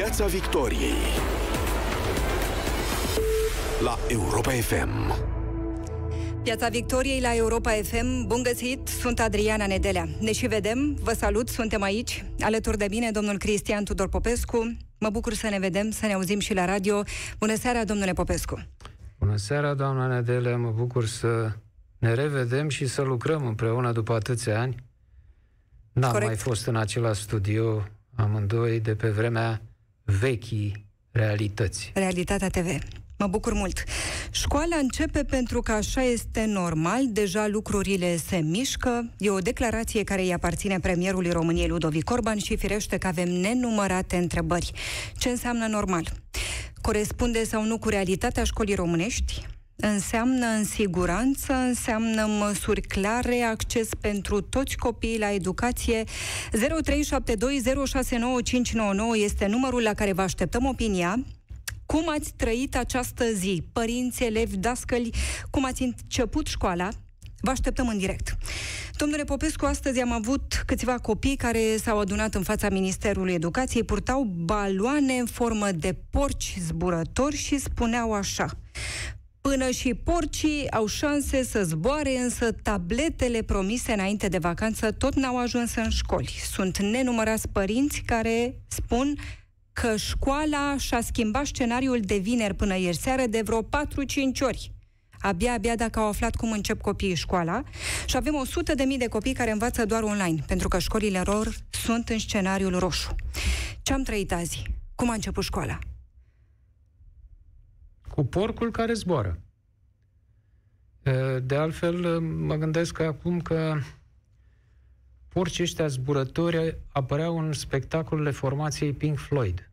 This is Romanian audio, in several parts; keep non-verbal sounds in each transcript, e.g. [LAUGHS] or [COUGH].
Piața Victoriei la Europa FM. Piața Victoriei la Europa FM. Bun găsit, sunt Adriana Nedelea. Ne și vedem, vă salut, suntem aici. Alături de mine, domnul Cristian Tudor Popescu. Mă bucur să ne vedem, să ne auzim și la radio. Bună seara, domnule Popescu. Bună seara, doamna Nedelea. Mă bucur să ne revedem și să lucrăm împreună după atâția ani. N-am Corect. mai fost în același studio amândoi de pe vremea vechii realități. Realitatea TV. Mă bucur mult. Școala începe pentru că așa este normal, deja lucrurile se mișcă. E o declarație care îi aparține premierului României Ludovic Orban și firește că avem nenumărate întrebări. Ce înseamnă normal? Corespunde sau nu cu realitatea școlii românești? Înseamnă în siguranță, înseamnă măsuri clare, acces pentru toți copiii la educație. 0372069599 este numărul la care vă așteptăm opinia. Cum ați trăit această zi? Părinți, elevi, dascăli, cum ați început școala? Vă așteptăm în direct. Domnule Popescu, astăzi am avut câțiva copii care s-au adunat în fața Ministerului Educației, purtau baloane în formă de porci zburători și spuneau așa. Până și porcii au șanse să zboare, însă tabletele promise înainte de vacanță tot n-au ajuns în școli. Sunt nenumărați părinți care spun că școala și-a schimbat scenariul de vineri până ieri seară de vreo 4-5 ori. Abia, abia dacă au aflat cum încep copiii școala și avem 100 de mii de copii care învață doar online, pentru că școlile lor sunt în scenariul roșu. Ce am trăit azi? Cum a început școala? Cu porcul care zboară. De altfel, mă gândesc acum că porcii ăștia zburători apăreau în spectacolele formației Pink Floyd.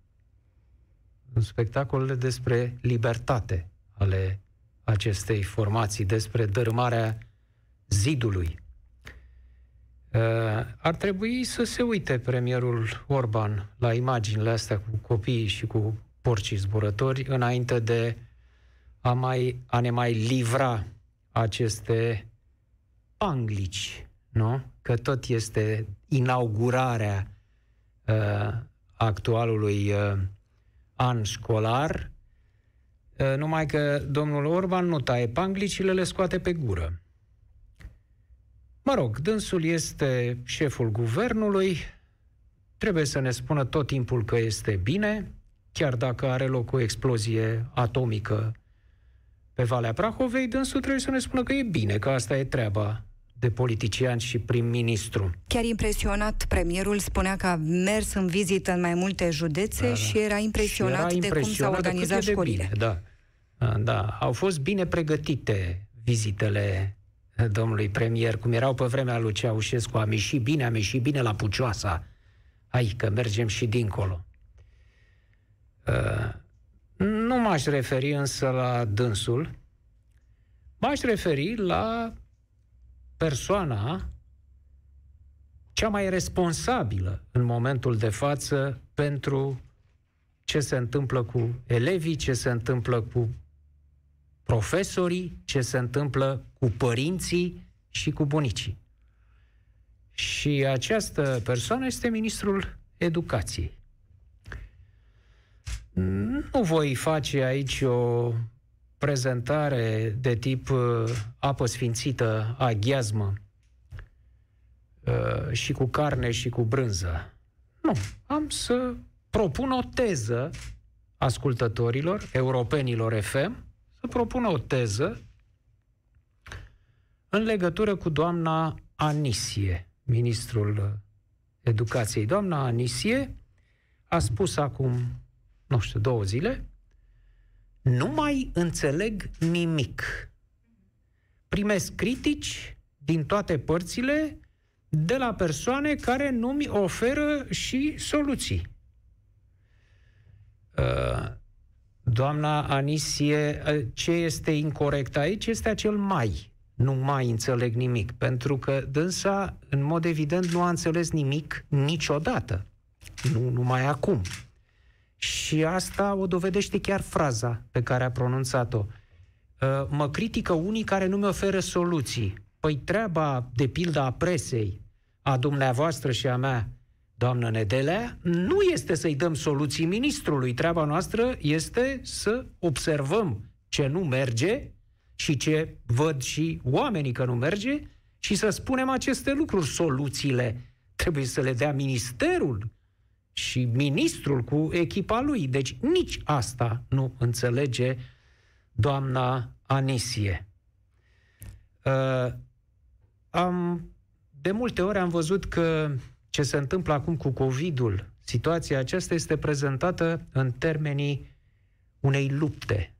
În spectacolele despre libertate ale acestei formații, despre dărâmarea zidului. Ar trebui să se uite premierul Orban la imaginile astea cu copiii și cu porcii zburători înainte de a, mai, a ne mai livra aceste panglici, nu? Că tot este inaugurarea uh, actualului uh, an școlar, uh, numai că domnul Orban nu taie panglicile, le scoate pe gură. Mă rog, dânsul este șeful guvernului, trebuie să ne spună tot timpul că este bine, chiar dacă are loc o explozie atomică pe Valea Prahovei, dânsul trebuie să ne spună că e bine, că asta e treaba de politician și prim-ministru. Chiar impresionat, premierul spunea că a mers în vizită în mai multe județe da, da. și era impresionat, era impresionat de cum s-au organizat școlile. Bine, da. da. Au fost bine pregătite vizitele domnului premier, cum erau pe vremea lui Ceaușescu. Am ieșit bine, am ieșit bine la Pucioasa. Hai că mergem și dincolo. Uh, nu m-aș referi însă la dânsul, m-aș referi la persoana cea mai responsabilă în momentul de față pentru ce se întâmplă cu elevii, ce se întâmplă cu profesorii, ce se întâmplă cu părinții și cu bunicii. Și această persoană este ministrul educației. Nu voi face aici o prezentare de tip uh, apă sfințită, aghiazmă uh, și cu carne și cu brânză. Nu. Am să propun o teză ascultătorilor, europenilor FM, să propun o teză în legătură cu doamna Anisie, ministrul educației. Doamna Anisie a spus acum nu știu, două zile, nu mai înțeleg nimic. Primesc critici din toate părțile de la persoane care nu mi oferă și soluții. Uh, doamna Anisie, uh, ce este incorrect aici este acel mai. Nu mai înțeleg nimic, pentru că dânsa, în mod evident, nu a înțeles nimic niciodată. Nu numai acum. Și asta o dovedește chiar fraza pe care a pronunțat-o. Uh, mă critică unii care nu mi oferă soluții. Păi treaba, de pildă, a presei, a dumneavoastră și a mea, doamnă Nedelea, nu este să-i dăm soluții ministrului. Treaba noastră este să observăm ce nu merge și ce văd și oamenii că nu merge și să spunem aceste lucruri. Soluțiile trebuie să le dea ministerul și ministrul cu echipa lui. Deci nici asta nu înțelege doamna Anisie. Uh, am, de multe ori am văzut că ce se întâmplă acum cu COVID-ul, situația aceasta este prezentată în termenii unei lupte,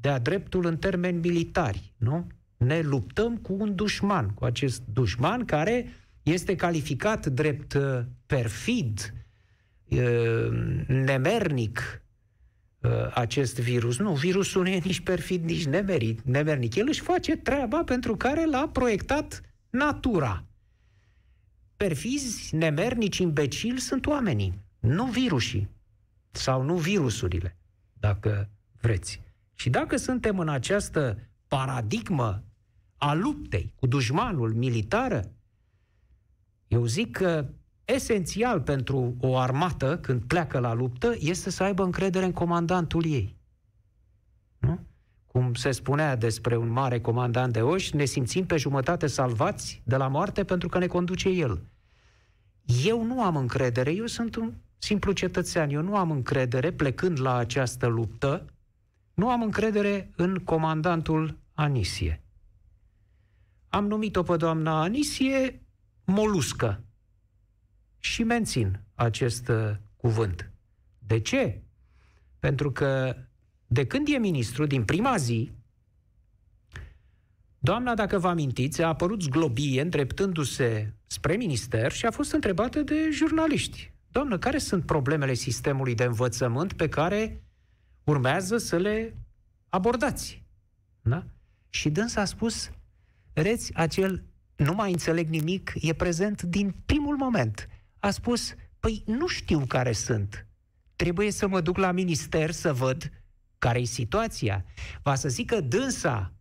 de-a dreptul în termeni militari, nu? Ne luptăm cu un dușman, cu acest dușman care este calificat drept uh, perfid, uh, nemernic, uh, acest virus. Nu, virusul nu e nici perfid, nici nemerit, nemernic. El își face treaba pentru care l-a proiectat natura. Perfizi, nemernici, imbecili sunt oamenii, nu virusii sau nu virusurile, dacă vreți. Și dacă suntem în această paradigmă a luptei cu dușmanul militară, eu zic că esențial pentru o armată, când pleacă la luptă, este să aibă încredere în comandantul ei. Nu? Cum se spunea despre un mare comandant de oși, ne simțim pe jumătate salvați de la moarte pentru că ne conduce el. Eu nu am încredere, eu sunt un simplu cetățean, eu nu am încredere, plecând la această luptă, nu am încredere în comandantul Anisie. Am numit-o pe doamna Anisie moluscă. Și mențin acest uh, cuvânt. De ce? Pentru că de când e ministru, din prima zi, doamna, dacă vă amintiți, a apărut zglobie îndreptându-se spre minister și a fost întrebată de jurnaliști. Doamnă, care sunt problemele sistemului de învățământ pe care urmează să le abordați? Da? Și dânsa a spus, reți acel nu mai înțeleg nimic, e prezent din primul moment. A spus, păi nu știu care sunt. Trebuie să mă duc la minister să văd care e situația. Va să zică dânsa,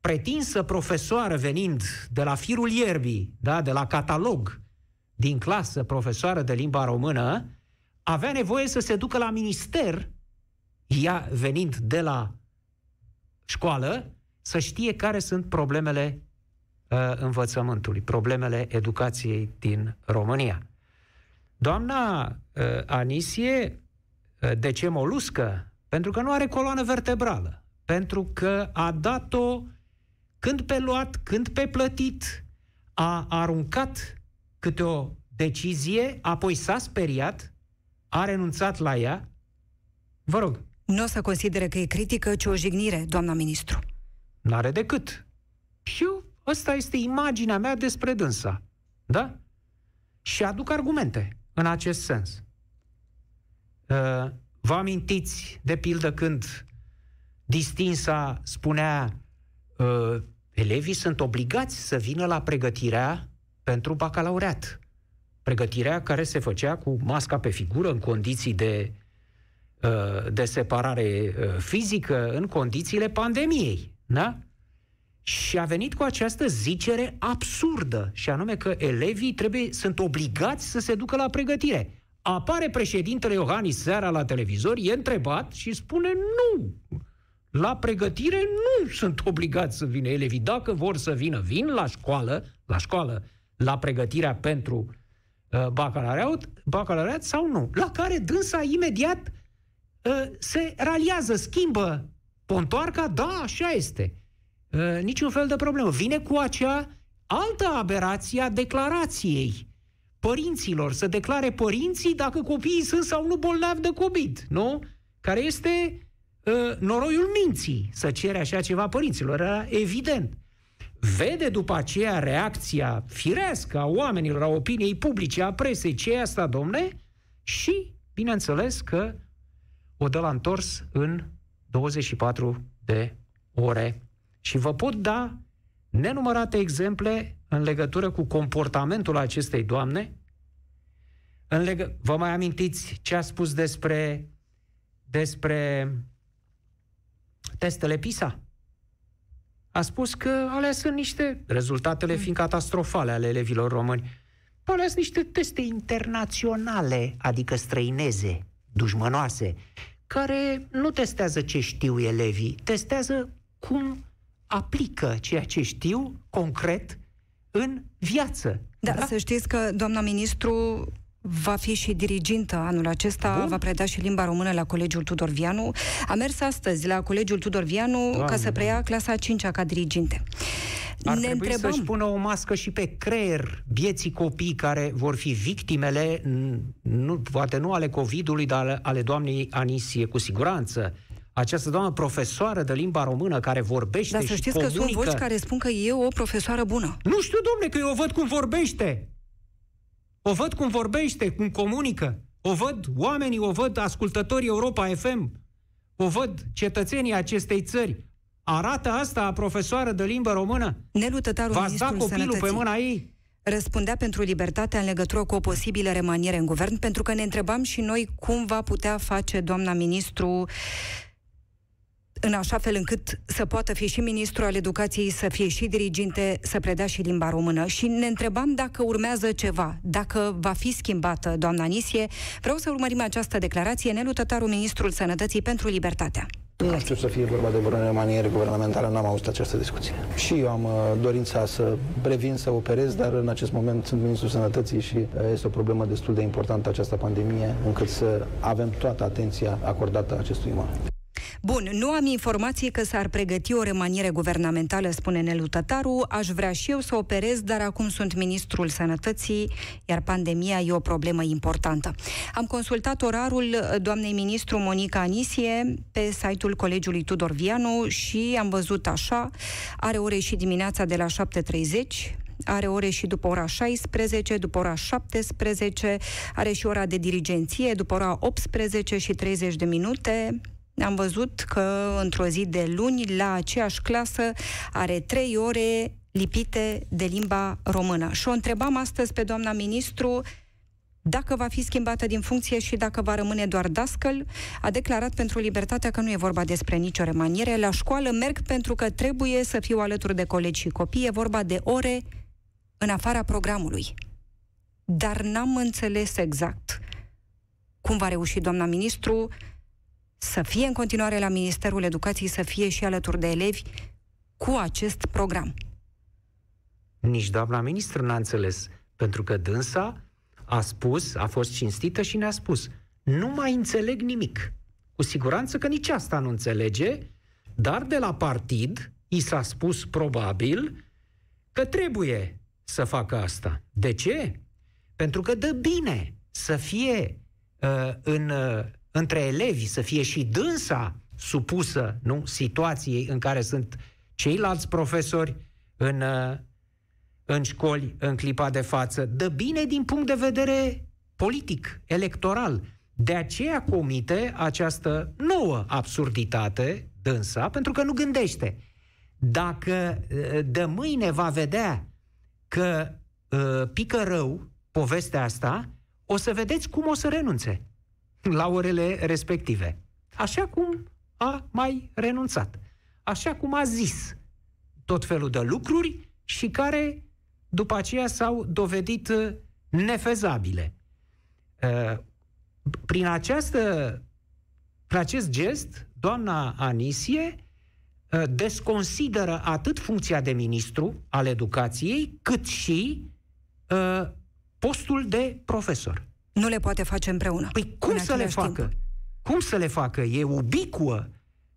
pretinsă profesoară venind de la firul ierbii, da, de la catalog, din clasă, profesoară de limba română, avea nevoie să se ducă la minister, ea venind de la școală, să știe care sunt problemele uh, învățământului, problemele educației din România. Doamna uh, Anisie, uh, de ce moluscă? Pentru că nu are coloană vertebrală. Pentru că a dat-o când pe luat, când pe plătit, a aruncat câte o decizie, apoi s-a speriat, a renunțat la ea. Vă rog. Nu o să considere că e critică, ci o jignire, doamna ministru. N-are decât. Și eu, ăsta este imaginea mea despre dânsa. Da? Și aduc argumente în acest sens. Uh, vă amintiți, de pildă, când distinsa spunea uh, elevii sunt obligați să vină la pregătirea pentru bacalaureat. Pregătirea care se făcea cu masca pe figură în condiții de, uh, de separare uh, fizică, în condițiile pandemiei. Da? Și a venit cu această zicere absurdă, și anume că elevii trebuie, sunt obligați să se ducă la pregătire. Apare președintele Iohannis seara la televizor, e întrebat și spune nu. La pregătire nu sunt [LAUGHS] obligați să vină elevii. Dacă vor să vină, vin la școală, la școală, la pregătirea pentru uh, bacalaureat, bacalaureat sau nu. La care dânsa imediat uh, se raliază, schimbă pontoarca, da, așa este. Uh, niciun fel de problemă. Vine cu acea altă aberație a declarației părinților, să declare părinții dacă copiii sunt sau nu bolnavi de COVID, nu? Care este uh, noroiul minții să cere așa ceva părinților. Era evident. Vede după aceea reacția firească a oamenilor, a opiniei publice, a presei, ce e asta, domne? Și, bineînțeles, că o dă la întors în 24 de ore. Și vă pot da nenumărate exemple în legătură cu comportamentul acestei doamne. În legă... Vă mai amintiți ce a spus despre, despre testele PISA? A spus că alea sunt niște, rezultatele fiind catastrofale ale elevilor români, Alea sunt niște teste internaționale, adică străineze, dușmănoase, care nu testează ce știu elevii, testează cum aplică ceea ce știu concret în viață. Da, da? să știți că doamna ministru va fi și dirigintă anul acesta, Bun. va preda și limba română la Colegiul Tudor Vianu. A mers astăzi la Colegiul Tudor Vianu Doamne. ca să preia clasa a 5-a ca diriginte. Ar ne trebui întrebăm... să-și pună o mască și pe creier vieții copii care vor fi victimele, nu, poate nu ale COVID-ului, dar ale doamnei Anisie, cu siguranță. Această doamnă profesoară de limba română care vorbește Dar să știți și că sunt voci care spun că e o profesoară bună. Nu știu, domne, că eu o văd cum vorbește. O văd cum vorbește, cum comunică. O văd oamenii, o văd ascultătorii Europa FM. O văd cetățenii acestei țări. Arată asta profesoară de limbă română? Nelu Tătaru, V-ați dat copilul Sănătății. pe mâna ei? Răspundea pentru libertatea în legătură cu o posibilă remaniere în guvern, pentru că ne întrebam și noi cum va putea face doamna ministru în așa fel încât să poată fi și ministru al educației, să fie și diriginte, să predea și limba română. Și ne întrebam dacă urmează ceva, dacă va fi schimbată doamna Nisie. Vreau să urmărim această declarație. Nelu Tătaru, ministrul Sănătății pentru Libertatea. Nu știu să fie vorba de vreo maniere guvernamentală, n-am auzit această discuție. Și eu am uh, dorința să previn, să operez, dar în acest moment sunt ministrul sănătății și uh, este o problemă destul de importantă această pandemie, încât să avem toată atenția acordată acestui mal. Bun, nu am informații că s-ar pregăti o remaniere guvernamentală, spune Nelu Tătaru. Aș vrea și eu să operez, dar acum sunt ministrul sănătății, iar pandemia e o problemă importantă. Am consultat orarul doamnei ministru Monica Anisie pe site-ul Colegiului Tudor Vianu și am văzut așa, are ore și dimineața de la 7.30, are ore și după ora 16, după ora 17, are și ora de dirigenție, după ora 18 și 30 de minute, am văzut că într-o zi de luni, la aceeași clasă, are trei ore lipite de limba română. Și o întrebam astăzi pe doamna ministru dacă va fi schimbată din funcție și dacă va rămâne doar dascăl, a declarat pentru libertatea că nu e vorba despre nicio remaniere. La școală merg pentru că trebuie să fiu alături de colegi și copii. E vorba de ore în afara programului. Dar n-am înțeles exact cum va reuși doamna ministru să fie în continuare la Ministerul Educației, să fie și alături de elevi cu acest program. Nici doamna ministru n-a înțeles, pentru că dânsa a spus, a fost cinstită și ne-a spus, nu mai înțeleg nimic. Cu siguranță că nici asta nu înțelege, dar de la partid i s-a spus probabil că trebuie să facă asta. De ce? Pentru că dă bine să fie uh, în uh, între elevi să fie și dânsa supusă nu, situației în care sunt ceilalți profesori în, uh, în școli în clipa de față, dă bine din punct de vedere politic, electoral. De aceea comite această nouă absurditate dânsa, pentru că nu gândește. Dacă uh, de mâine va vedea că uh, pică rău povestea asta, o să vedeți cum o să renunțe la orele respective. Așa cum a mai renunțat. Așa cum a zis tot felul de lucruri și care după aceea s-au dovedit uh, nefezabile. Uh, prin, această, prin acest gest, doamna Anisie uh, desconsideră atât funcția de ministru al educației, cât și postul de profesor. Nu le poate face împreună. Păi cum să le facă? Timp. Cum să le facă? E ubicuă.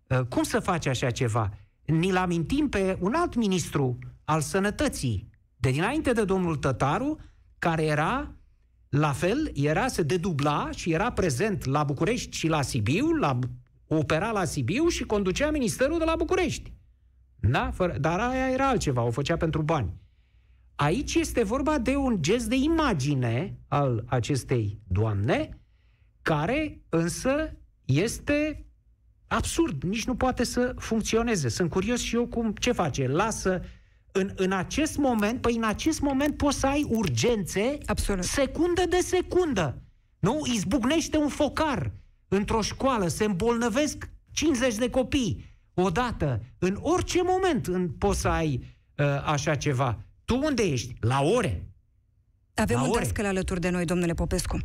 Uh, cum să face așa ceva? Ni-l amintim pe un alt ministru al sănătății, de dinainte de domnul Tătaru, care era la fel, era, se dedubla și era prezent la București și la Sibiu, la, opera la Sibiu și conducea ministerul de la București. Da? Fără, dar aia era altceva, o făcea pentru bani. Aici este vorba de un gest de imagine al acestei doamne, care însă este absurd, nici nu poate să funcționeze. Sunt curios și eu cum, ce face? Lasă în, în acest moment, păi în acest moment poți să ai urgențe Absolut. secundă de secundă. Nu? Izbucnește un focar într-o școală, se îmbolnăvesc 50 de copii odată. În orice moment în, poți să ai uh, așa ceva. Tu unde ești? La ore. Avem La un ore. dascăl alături de noi, domnule Popescu. 0372069599.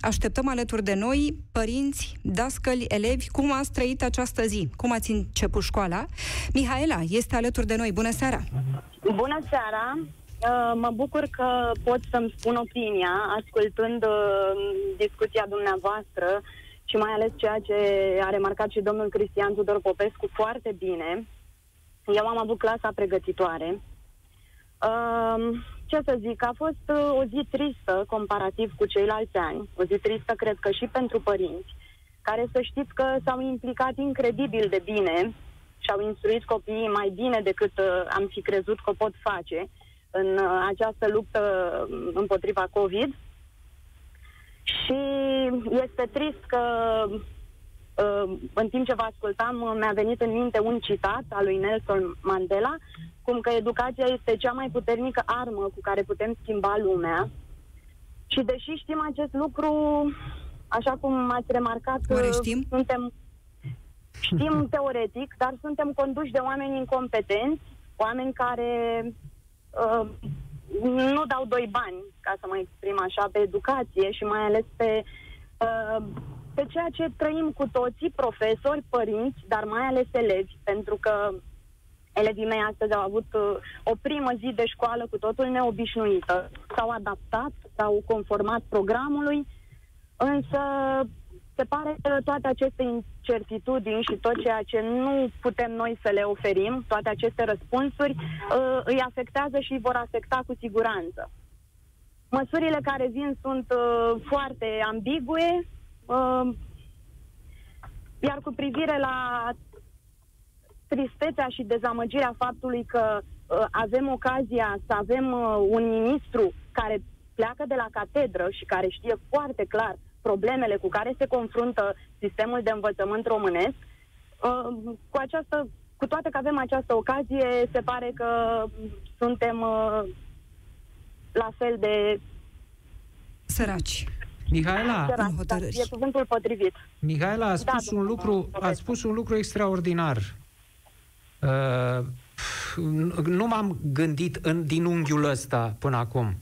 Așteptăm alături de noi părinți, dascăli, elevi. Cum ați trăit această zi? Cum ați început școala? Mihaela este alături de noi. Bună seara! Bună seara! Uh, Mă bucur că pot să-mi spun opinia ascultând uh, discuția dumneavoastră și mai ales ceea ce a remarcat și domnul Cristian Tudor Popescu foarte bine. Eu am avut clasa pregătitoare. Uh, Ce să zic, a fost uh, o zi tristă comparativ cu ceilalți ani. O zi tristă, cred că și pentru părinți, care să știți că s-au implicat incredibil de bine și au instruit copiii mai bine decât uh, am fi crezut că o pot face în uh, această luptă uh, împotriva COVID. Și este trist că uh, în timp ce vă ascultam uh, mi-a venit în minte un citat al lui Nelson Mandela, cum că educația este cea mai puternică armă cu care putem schimba lumea. Și deși știm acest lucru, așa cum ați remarcat, Oare uh, știm? suntem [LAUGHS] Știm teoretic, dar suntem conduși de oameni incompetenți, oameni care uh, nu dau doi bani, ca să mă exprim așa, pe educație și mai ales pe, uh, pe ceea ce trăim cu toții, profesori, părinți, dar mai ales elevi, pentru că elevii mei astăzi au avut uh, o primă zi de școală cu totul neobișnuită. S-au adaptat, s-au conformat programului, însă se pare că toate aceste incertitudini și tot ceea ce nu putem noi să le oferim, toate aceste răspunsuri, uh, îi afectează și îi vor afecta cu siguranță. Măsurile care vin sunt uh, foarte ambigue, uh, iar cu privire la tristețea și dezamăgirea faptului că uh, avem ocazia să avem uh, un ministru care pleacă de la catedră și care știe foarte clar problemele cu care se confruntă sistemul de învățământ românesc, uh, cu această cu toate că avem această ocazie, se pare că suntem uh, la fel de Săraci. Mihaela, săraci, da, hotărâri. e cuvântul potrivit. Mihaela a Da, spus un domnul lucru, a Popescu. spus un lucru extraordinar. Uh, nu m-am gândit în, din unghiul ăsta până acum.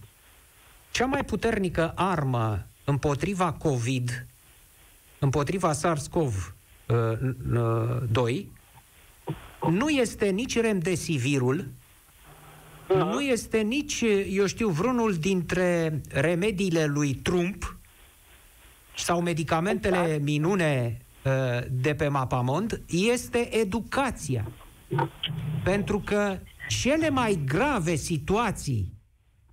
Cea mai puternică armă împotriva COVID, împotriva SARS-CoV-2, nu este nici remdesivirul, nu este nici, eu știu, vreunul dintre remediile lui Trump sau medicamentele minune uh, de pe mapamond, este educația. Pentru că cele mai grave situații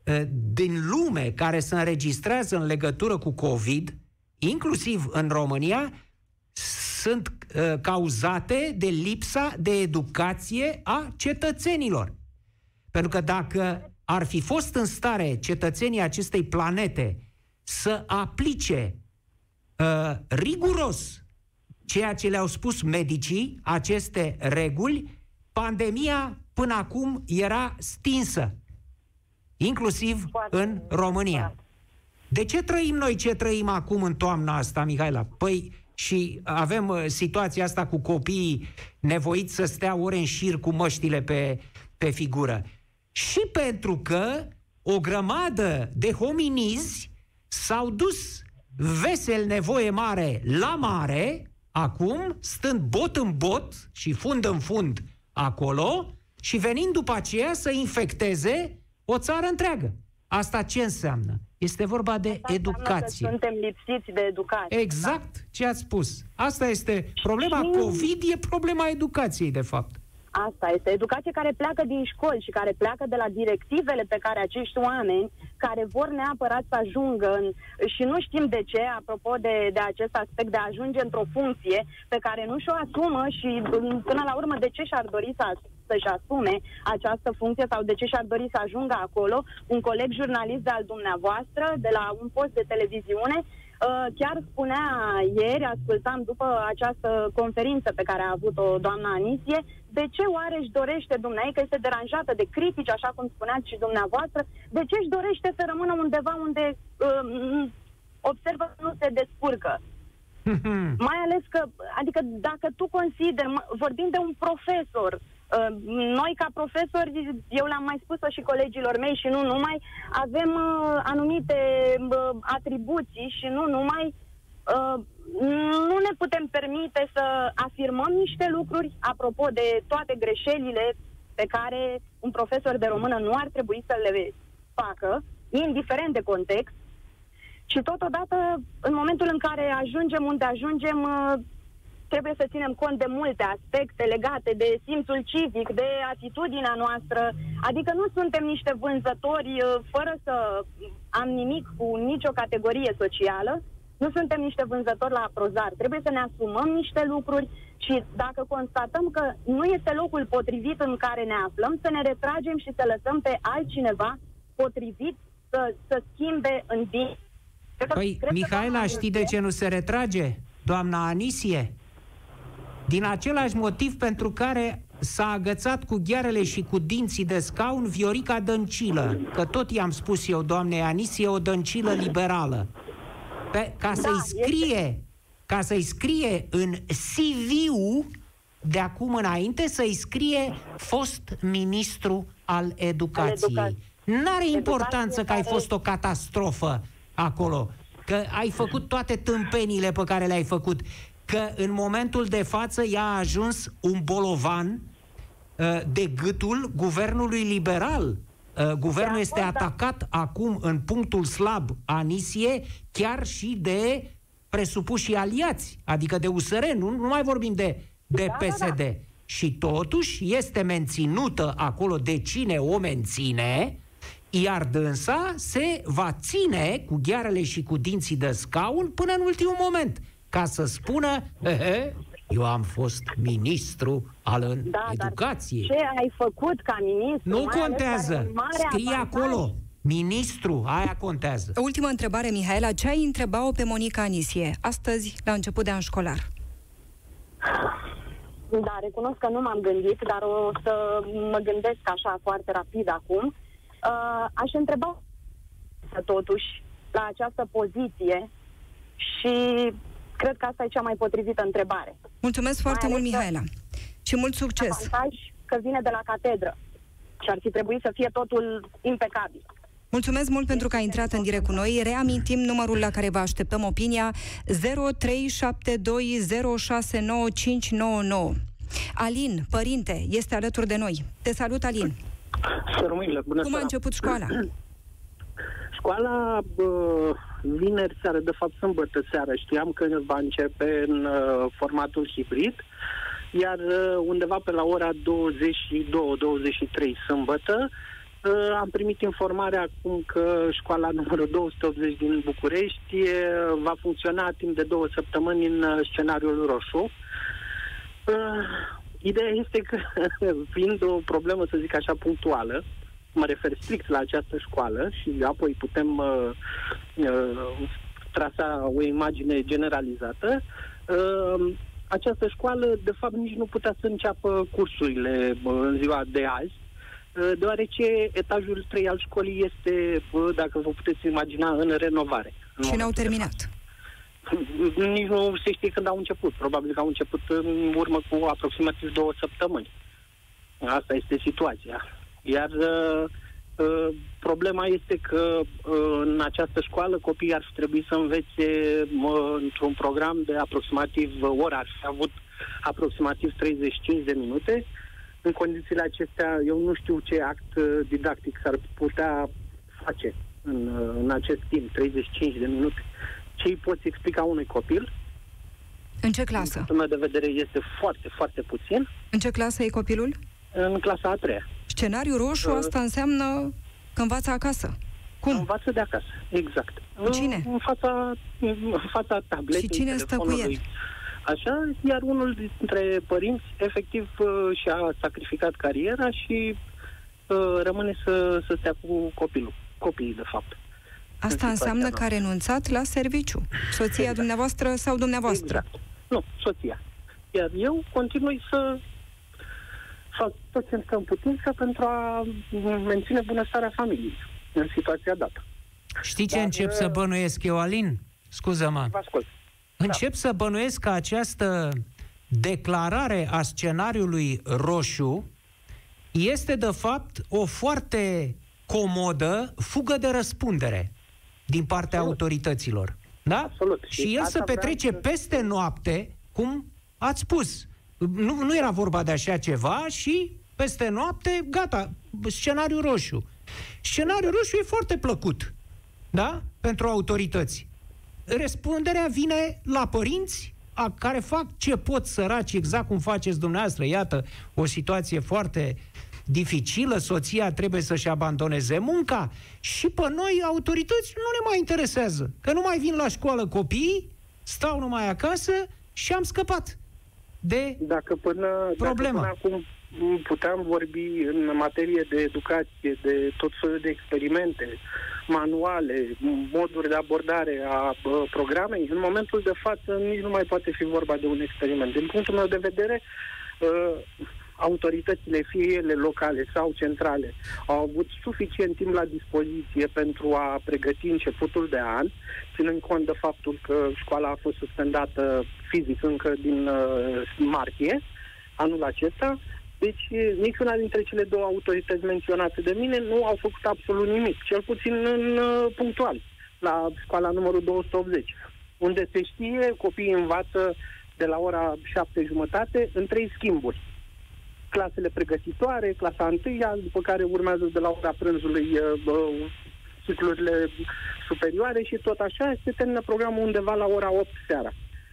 uh, din lume care se înregistrează în legătură cu COVID, inclusiv în România, sunt uh, cauzate de lipsa de educație a cetățenilor. Pentru că dacă ar fi fost în stare cetățenii acestei planete să aplice uh, riguros ceea ce le-au spus medicii, aceste reguli, pandemia până acum era stinsă, inclusiv Foarte în România. De ce trăim noi ce trăim acum în toamna asta, Mihaela? Păi și avem uh, situația asta cu copiii nevoiți să stea ore în șir cu măștile pe, pe figură. Și pentru că o grămadă de hominizi s-au dus vesel nevoie mare la mare, acum, stând bot în bot și fund în fund acolo și venind după aceea să infecteze o țară întreagă. Asta ce înseamnă? Este vorba de Asta înseamnă educație. Că suntem lipsiți de educație. Exact ce ați spus. Asta este problema Și- COVID, e problema educației, de fapt. Asta este. Educație care pleacă din școli și care pleacă de la directivele pe care acești oameni care vor neapărat să ajungă în, și nu știm de ce, apropo de, de acest aspect de a ajunge într-o funcție pe care nu și-o asumă și m, până la urmă de ce și-ar dori să, să-și asume această funcție sau de ce și-ar dori să ajungă acolo. Un coleg jurnalist de al dumneavoastră de la un post de televiziune Uh, chiar spunea ieri, ascultam după această conferință pe care a avut-o doamna Anisie, de ce oare își dorește dumneavoastră, că este deranjată de critici, așa cum spuneați și dumneavoastră, de ce își dorește să rămână undeva unde uh, observă că nu se descurcă? [LAUGHS] Mai ales că, adică dacă tu consideri, mă- vorbim de un profesor, Uh, noi, ca profesori, eu le-am mai spus-o și colegilor mei și nu numai, avem uh, anumite uh, atribuții și nu numai. Uh, nu ne putem permite să afirmăm niște lucruri apropo de toate greșelile pe care un profesor de română nu ar trebui să le facă, indiferent de context. Și totodată, în momentul în care ajungem unde ajungem, uh, trebuie să ținem cont de multe aspecte legate de simțul civic, de atitudinea noastră. Adică nu suntem niște vânzători uh, fără să am nimic cu nicio categorie socială, nu suntem niște vânzători la aprozar. Trebuie să ne asumăm niște lucruri și dacă constatăm că nu este locul potrivit în care ne aflăm, să ne retragem și să lăsăm pe altcineva potrivit să, să schimbe în bine. Păi, Mihaela, știi de ce nu se retrage? Doamna Anisie? Din același motiv pentru care s-a agățat cu ghearele și cu dinții de scaun Viorica Dăncilă, că tot i-am spus eu, doamne Anisie, o dăncilă liberală. Pe, ca să-i da, scrie, este... ca să-i scrie în CV-ul de acum înainte, să-i scrie fost ministru al educației. Al N-are importanță că ai fost o catastrofă acolo, că ai făcut toate tâmpenile pe care le-ai făcut că în momentul de față ea a ajuns un bolovan uh, de gâtul guvernului liberal. Uh, guvernul este da. atacat acum în punctul slab Anisie chiar și de presupuși aliați, adică de USR, nu, nu mai vorbim de, de da, PSD. Da, da. Și totuși este menținută acolo de cine o menține, iar dânsa se va ține cu ghearele și cu dinții de scaun până în ultimul moment ca să spună, he, eu am fost ministru al da, educației. ce ai făcut ca ministru? Nu contează. Scrie acolo. Ministru, aia contează. Ultima întrebare, Mihaela. Ce ai întrebat-o pe Monica Anisie astăzi, la început de an școlar? Da, recunosc că nu m-am gândit, dar o să mă gândesc așa foarte rapid acum. Uh, aș întreba totuși la această poziție și Cred că asta e cea mai potrivită întrebare. Mulțumesc foarte mult, Mihaela. Și mult succes. Avantaj că vine de la catedră și ar fi trebuit să fie totul impecabil. Mulțumesc mult pentru că ai intrat în direct cu noi. Reamintim numărul la care vă așteptăm opinia 0372069599. Alin, părinte, este alături de noi. Te salut, Alin. Sărmâinile, bună Cum a început școala? [CLEARS THROAT] Școala bă, vineri seară, de fapt sâmbătă seară, știam că va începe în uh, formatul hibrid, iar uh, undeva pe la ora 22-23 sâmbătă uh, am primit informarea acum că școala [LAUGHS] numărul 280 din București uh, va funcționa timp de două săptămâni în uh, scenariul roșu. Uh, ideea este că, [LAUGHS] fiind o problemă, să zic așa, punctuală, mă refer strict la această școală și apoi putem uh, uh, trasa o imagine generalizată, uh, această școală, de fapt, nici nu putea să înceapă cursurile uh, în ziua de azi, uh, deoarece etajul 3 al școlii este, uh, dacă vă puteți imagina, în renovare. În și n-au terminat. [LAUGHS] Nici nu se știe când au început. Probabil că au început în urmă cu aproximativ două săptămâni. Asta este situația. Iar uh, uh, problema este că uh, în această școală copiii ar fi trebuit să învețe uh, într-un program de aproximativ uh, ora, ar fi avut aproximativ 35 de minute. În condițiile acestea, eu nu știu ce act uh, didactic s-ar putea face în, uh, în acest timp, 35 de minute. Ce îi poți explica unui copil? În ce clasă? Din de vedere este foarte, foarte puțin. În ce clasă e copilul? În clasa a treia. Scenariul roșu, uh, asta înseamnă că învață acasă. Cum? Învață de acasă, exact. Cu cine? În fața, în fața tabletei, Și cine stă cu el? Așa, iar unul dintre părinți efectiv uh, și-a sacrificat cariera și uh, rămâne să, să stea cu copilul, copiii de fapt. Asta înseamnă că a renunțat la serviciu. Soția exact. dumneavoastră sau dumneavoastră? Exact. Nu, soția. Iar eu continui să fac tot ce îmi în putință pentru a menține bunăstarea familiei în situația dată. Știi ce Dar, încep să uh, bănuiesc eu, Alin? Scuză-mă. Vă ascult. Încep da. să bănuiesc că această declarare a scenariului roșu este de fapt o foarte comodă fugă de răspundere din partea Absolut. autorităților. Da? Absolut. Și Și el asta să petrece vreau să- peste noapte, cum ați spus. Nu, nu era vorba de așa ceva și peste noapte, gata, scenariu roșu. Scenariul roșu e foarte plăcut, da? Pentru autorități. Răspunderea vine la părinți a care fac ce pot săraci, exact cum faceți dumneavoastră. Iată, o situație foarte dificilă, soția trebuie să-și abandoneze munca și pe noi, autorități, nu ne mai interesează. Că nu mai vin la școală copiii, stau numai acasă și am scăpat de Dacă până, Problema. dacă până acum puteam vorbi în materie de educație, de tot felul de experimente, manuale, moduri de abordare a bă, programei, în momentul de față nici nu mai poate fi vorba de un experiment. Din punctul meu de vedere, uh, autoritățile, fie ele locale sau centrale, au avut suficient timp la dispoziție pentru a pregăti începutul de an, ținând cont de faptul că școala a fost suspendată fizic încă din uh, martie anul acesta. Deci eh, niciuna dintre cele două autorități menționate de mine nu au făcut absolut nimic, cel puțin în uh, punctual, la școala numărul 280, unde se știe, copiii învață de la ora șapte jumătate în trei schimburi clasele pregătitoare, clasa întâia, după care urmează de la ora prânzului uh, uh, ciclurile superioare și tot așa se termină programul undeva la ora 8 seara,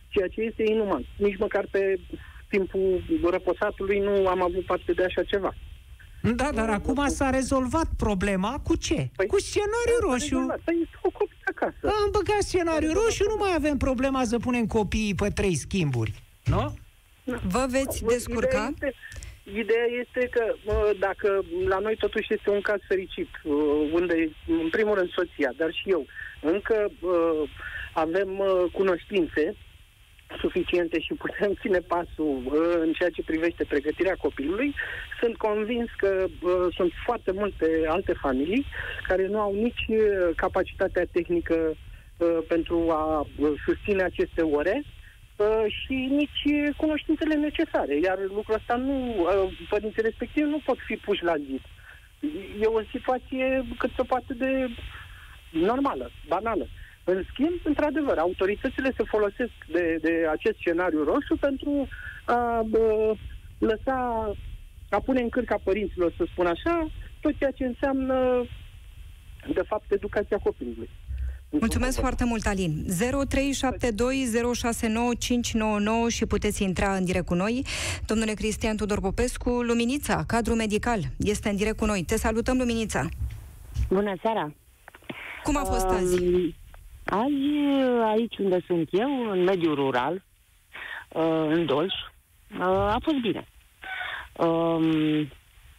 ceea ce este inuman. Nici măcar pe timpul răposatului nu am avut parte de așa ceva. Da, dar acum s-a rezolvat problema cu ce? Păi, cu scenariu roșu. Păi cu copii acasă. Am băgat scenariu roșu, nu mai avem problema să punem copiii pe trei schimburi. Nu? Vă veți descurca? Ideea este, ideea este că mă, dacă la noi totuși este un caz fericit, uh, unde, în primul rând, soția, dar și eu, încă uh, avem uh, cunoștințe suficiente și putem [LAUGHS] ține pasul uh, în ceea ce privește pregătirea copilului, sunt convins că uh, sunt foarte multe alte familii care nu au nici uh, capacitatea tehnică uh, pentru a uh, susține aceste ore uh, și nici uh, cunoștințele necesare. Iar lucrul ăsta nu, uh, părinții respectivi nu pot fi puși la zid. E o situație cât se poate de normală, banală. În schimb, într-adevăr, autoritățile se folosesc de, de acest scenariu roșu pentru a bă, lăsa, a pune în cârca părinților, să spun așa, tot ceea ce înseamnă, de fapt, educația copilului. Mulțumesc foarte mult, Alin. 0372069599 și puteți intra în direct cu noi. Domnule Cristian Tudor Popescu, Luminița, cadru medical, este în direct cu noi. Te salutăm, Luminița. Bună seara! Cum a fost azi? Um, Azi, aici unde sunt eu, în mediul rural, uh, în Dolj, uh, a fost bine.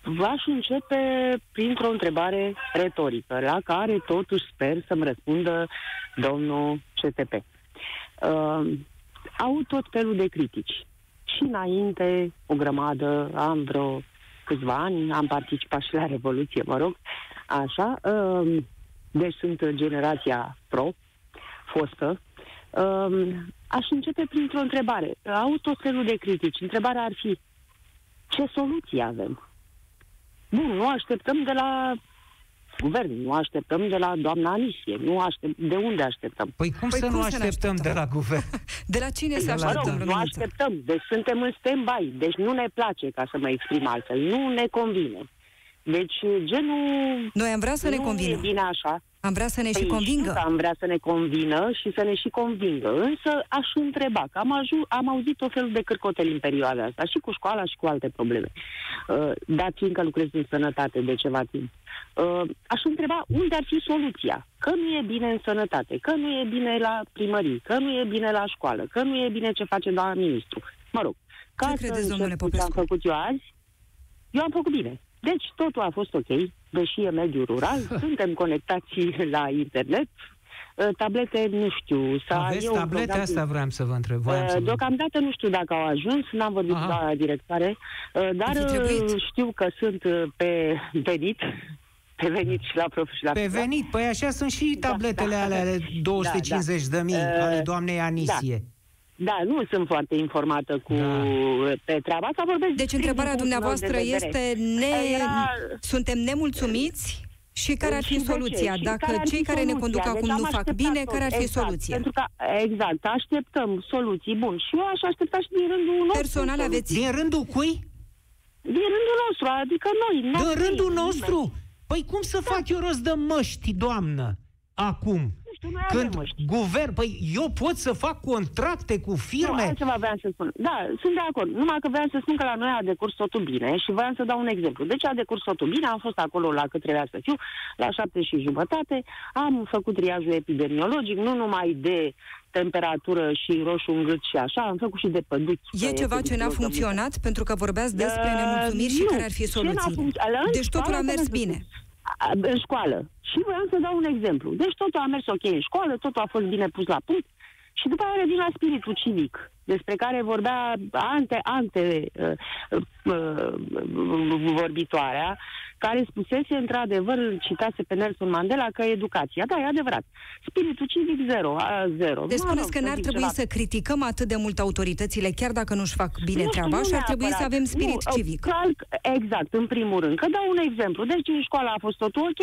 Um, V-aș începe printr-o întrebare retorică, la care totuși sper să-mi răspundă domnul CTP. Uh, au tot felul de critici. Și înainte, o grămadă, am vreo câțiva ani, am participat și la Revoluție, mă rog, așa. Uh, deci sunt generația pro, fostă. Uh, aș începe printr-o întrebare. Au tot felul de critici. Întrebarea ar fi, ce soluții avem? Bun, nu așteptăm de la guvern, nu așteptăm de la doamna Anisie, nu aștept, de unde așteptăm? Păi cum Păi să cum nu să ne așteptăm de așteptăm? la guvern? [LAUGHS] De la cine să De la- Mă rog, așteptăm, nu Luminița? așteptăm, deci suntem în stand-by, deci nu ne place, ca să mă exprim altfel, nu ne convine. Deci, genul... Noi am vrea să ne nu convină. e bine așa. Am vrea să ne și Păi, știu convingă. că am vrea să ne convină și să ne și convingă. Însă aș întreba, că am, aju- am auzit o fel de cârcoteli în perioada asta, și cu școala și cu alte probleme. Uh, dat fiindcă lucrez în sănătate de ceva timp. Uh, aș întreba unde ar fi soluția. Că nu e bine în sănătate, că nu e bine la primării, că nu e bine la școală, că nu e bine ce face doamna ministru. Mă rog, ca Ce să credeți, încep domnule cu ce am Popescu? făcut eu azi, eu am făcut bine. Deci totul a fost ok, deși e mediul rural, [LAUGHS] suntem conectați la internet, Uh, tablete nu știu. Să Aveți e un tablete? program- Asta vreau să vă întreb. Voiam să Uh, vă... Deocamdată nu știu dacă au ajuns, n-am vorbit Aha. cu doamna directoare, uh, dar Ar fi trebuit. uh, știu că sunt uh, pe venit, pe venit și la prof și la Pe privat. venit, păi așa sunt și Da, tabletele da. alea ale 250 de mii Uh, ale doamnei Anisie. da, nu sunt foarte informată cu Da. pe treaba asta. Vorbesc Deci strict întrebarea din punctul meu dumneavoastră de vedere. este, ne... Era- suntem nemulțumiți? Și care ar Și fi de ce? soluția? Și Dacă care ar fi cei care ne soluția? conduc Deci acum am nu fac așteptat bine, tot. care ar fi exact, soluția? Pentru că, exact, așteptăm soluții. Bun, și eu aș aștepta și din rândul nostru. Personal soluții. aveți Din rândul cui? Din rândul nostru, adică noi. Din noi, rândul nimeni. nostru? Păi cum să fac eu rost de măști, doamnă, acum? Nu știu, noi Când avem măști. guvern, păi eu pot să fac contracte cu Nu, firme? altceva vreau să spun. Da, sunt de acord. Numai că vreau să spun că la noi a decurs totul bine și vreau să dau un exemplu. Deci a decurs totul bine, am fost acolo la cât trebuia să fiu, la șapte și jumătate, am făcut triajul epidemiologic, nu numai de temperatură și roșu în gât și așa, am făcut și de păduți. E ceva ce n-a funcționat? Pentru că vorbeați despre Uh, nemulțumiri și nu. care ar fi Ce n-a soluțiile. funcționat? În Deci totul școală, a mers trebuie să bine. A- În școală. Și vreau să dau un exemplu. Deci totul a mers ok în școală, totul a fost bine pus la punct. Și după aia revin la spiritul civic, despre care vorbea ante, ante uh, uh, uh, vorbitoarea, care spusese într-adevăr, citase pe Nelson Mandela, că educația, da, e adevărat. Spiritul civic zero, a, zero. Deci Mă spuneți rog, că să n-ar zic trebui ceva. să criticăm atât de mult autoritățile, chiar dacă nu-și fac bine Nu știu, treaba nu și ar trebui să neapărat. avem spirit nu, civic. Calc, exact, în primul rând. Că dau un exemplu. Deci în școală a fost totul ok.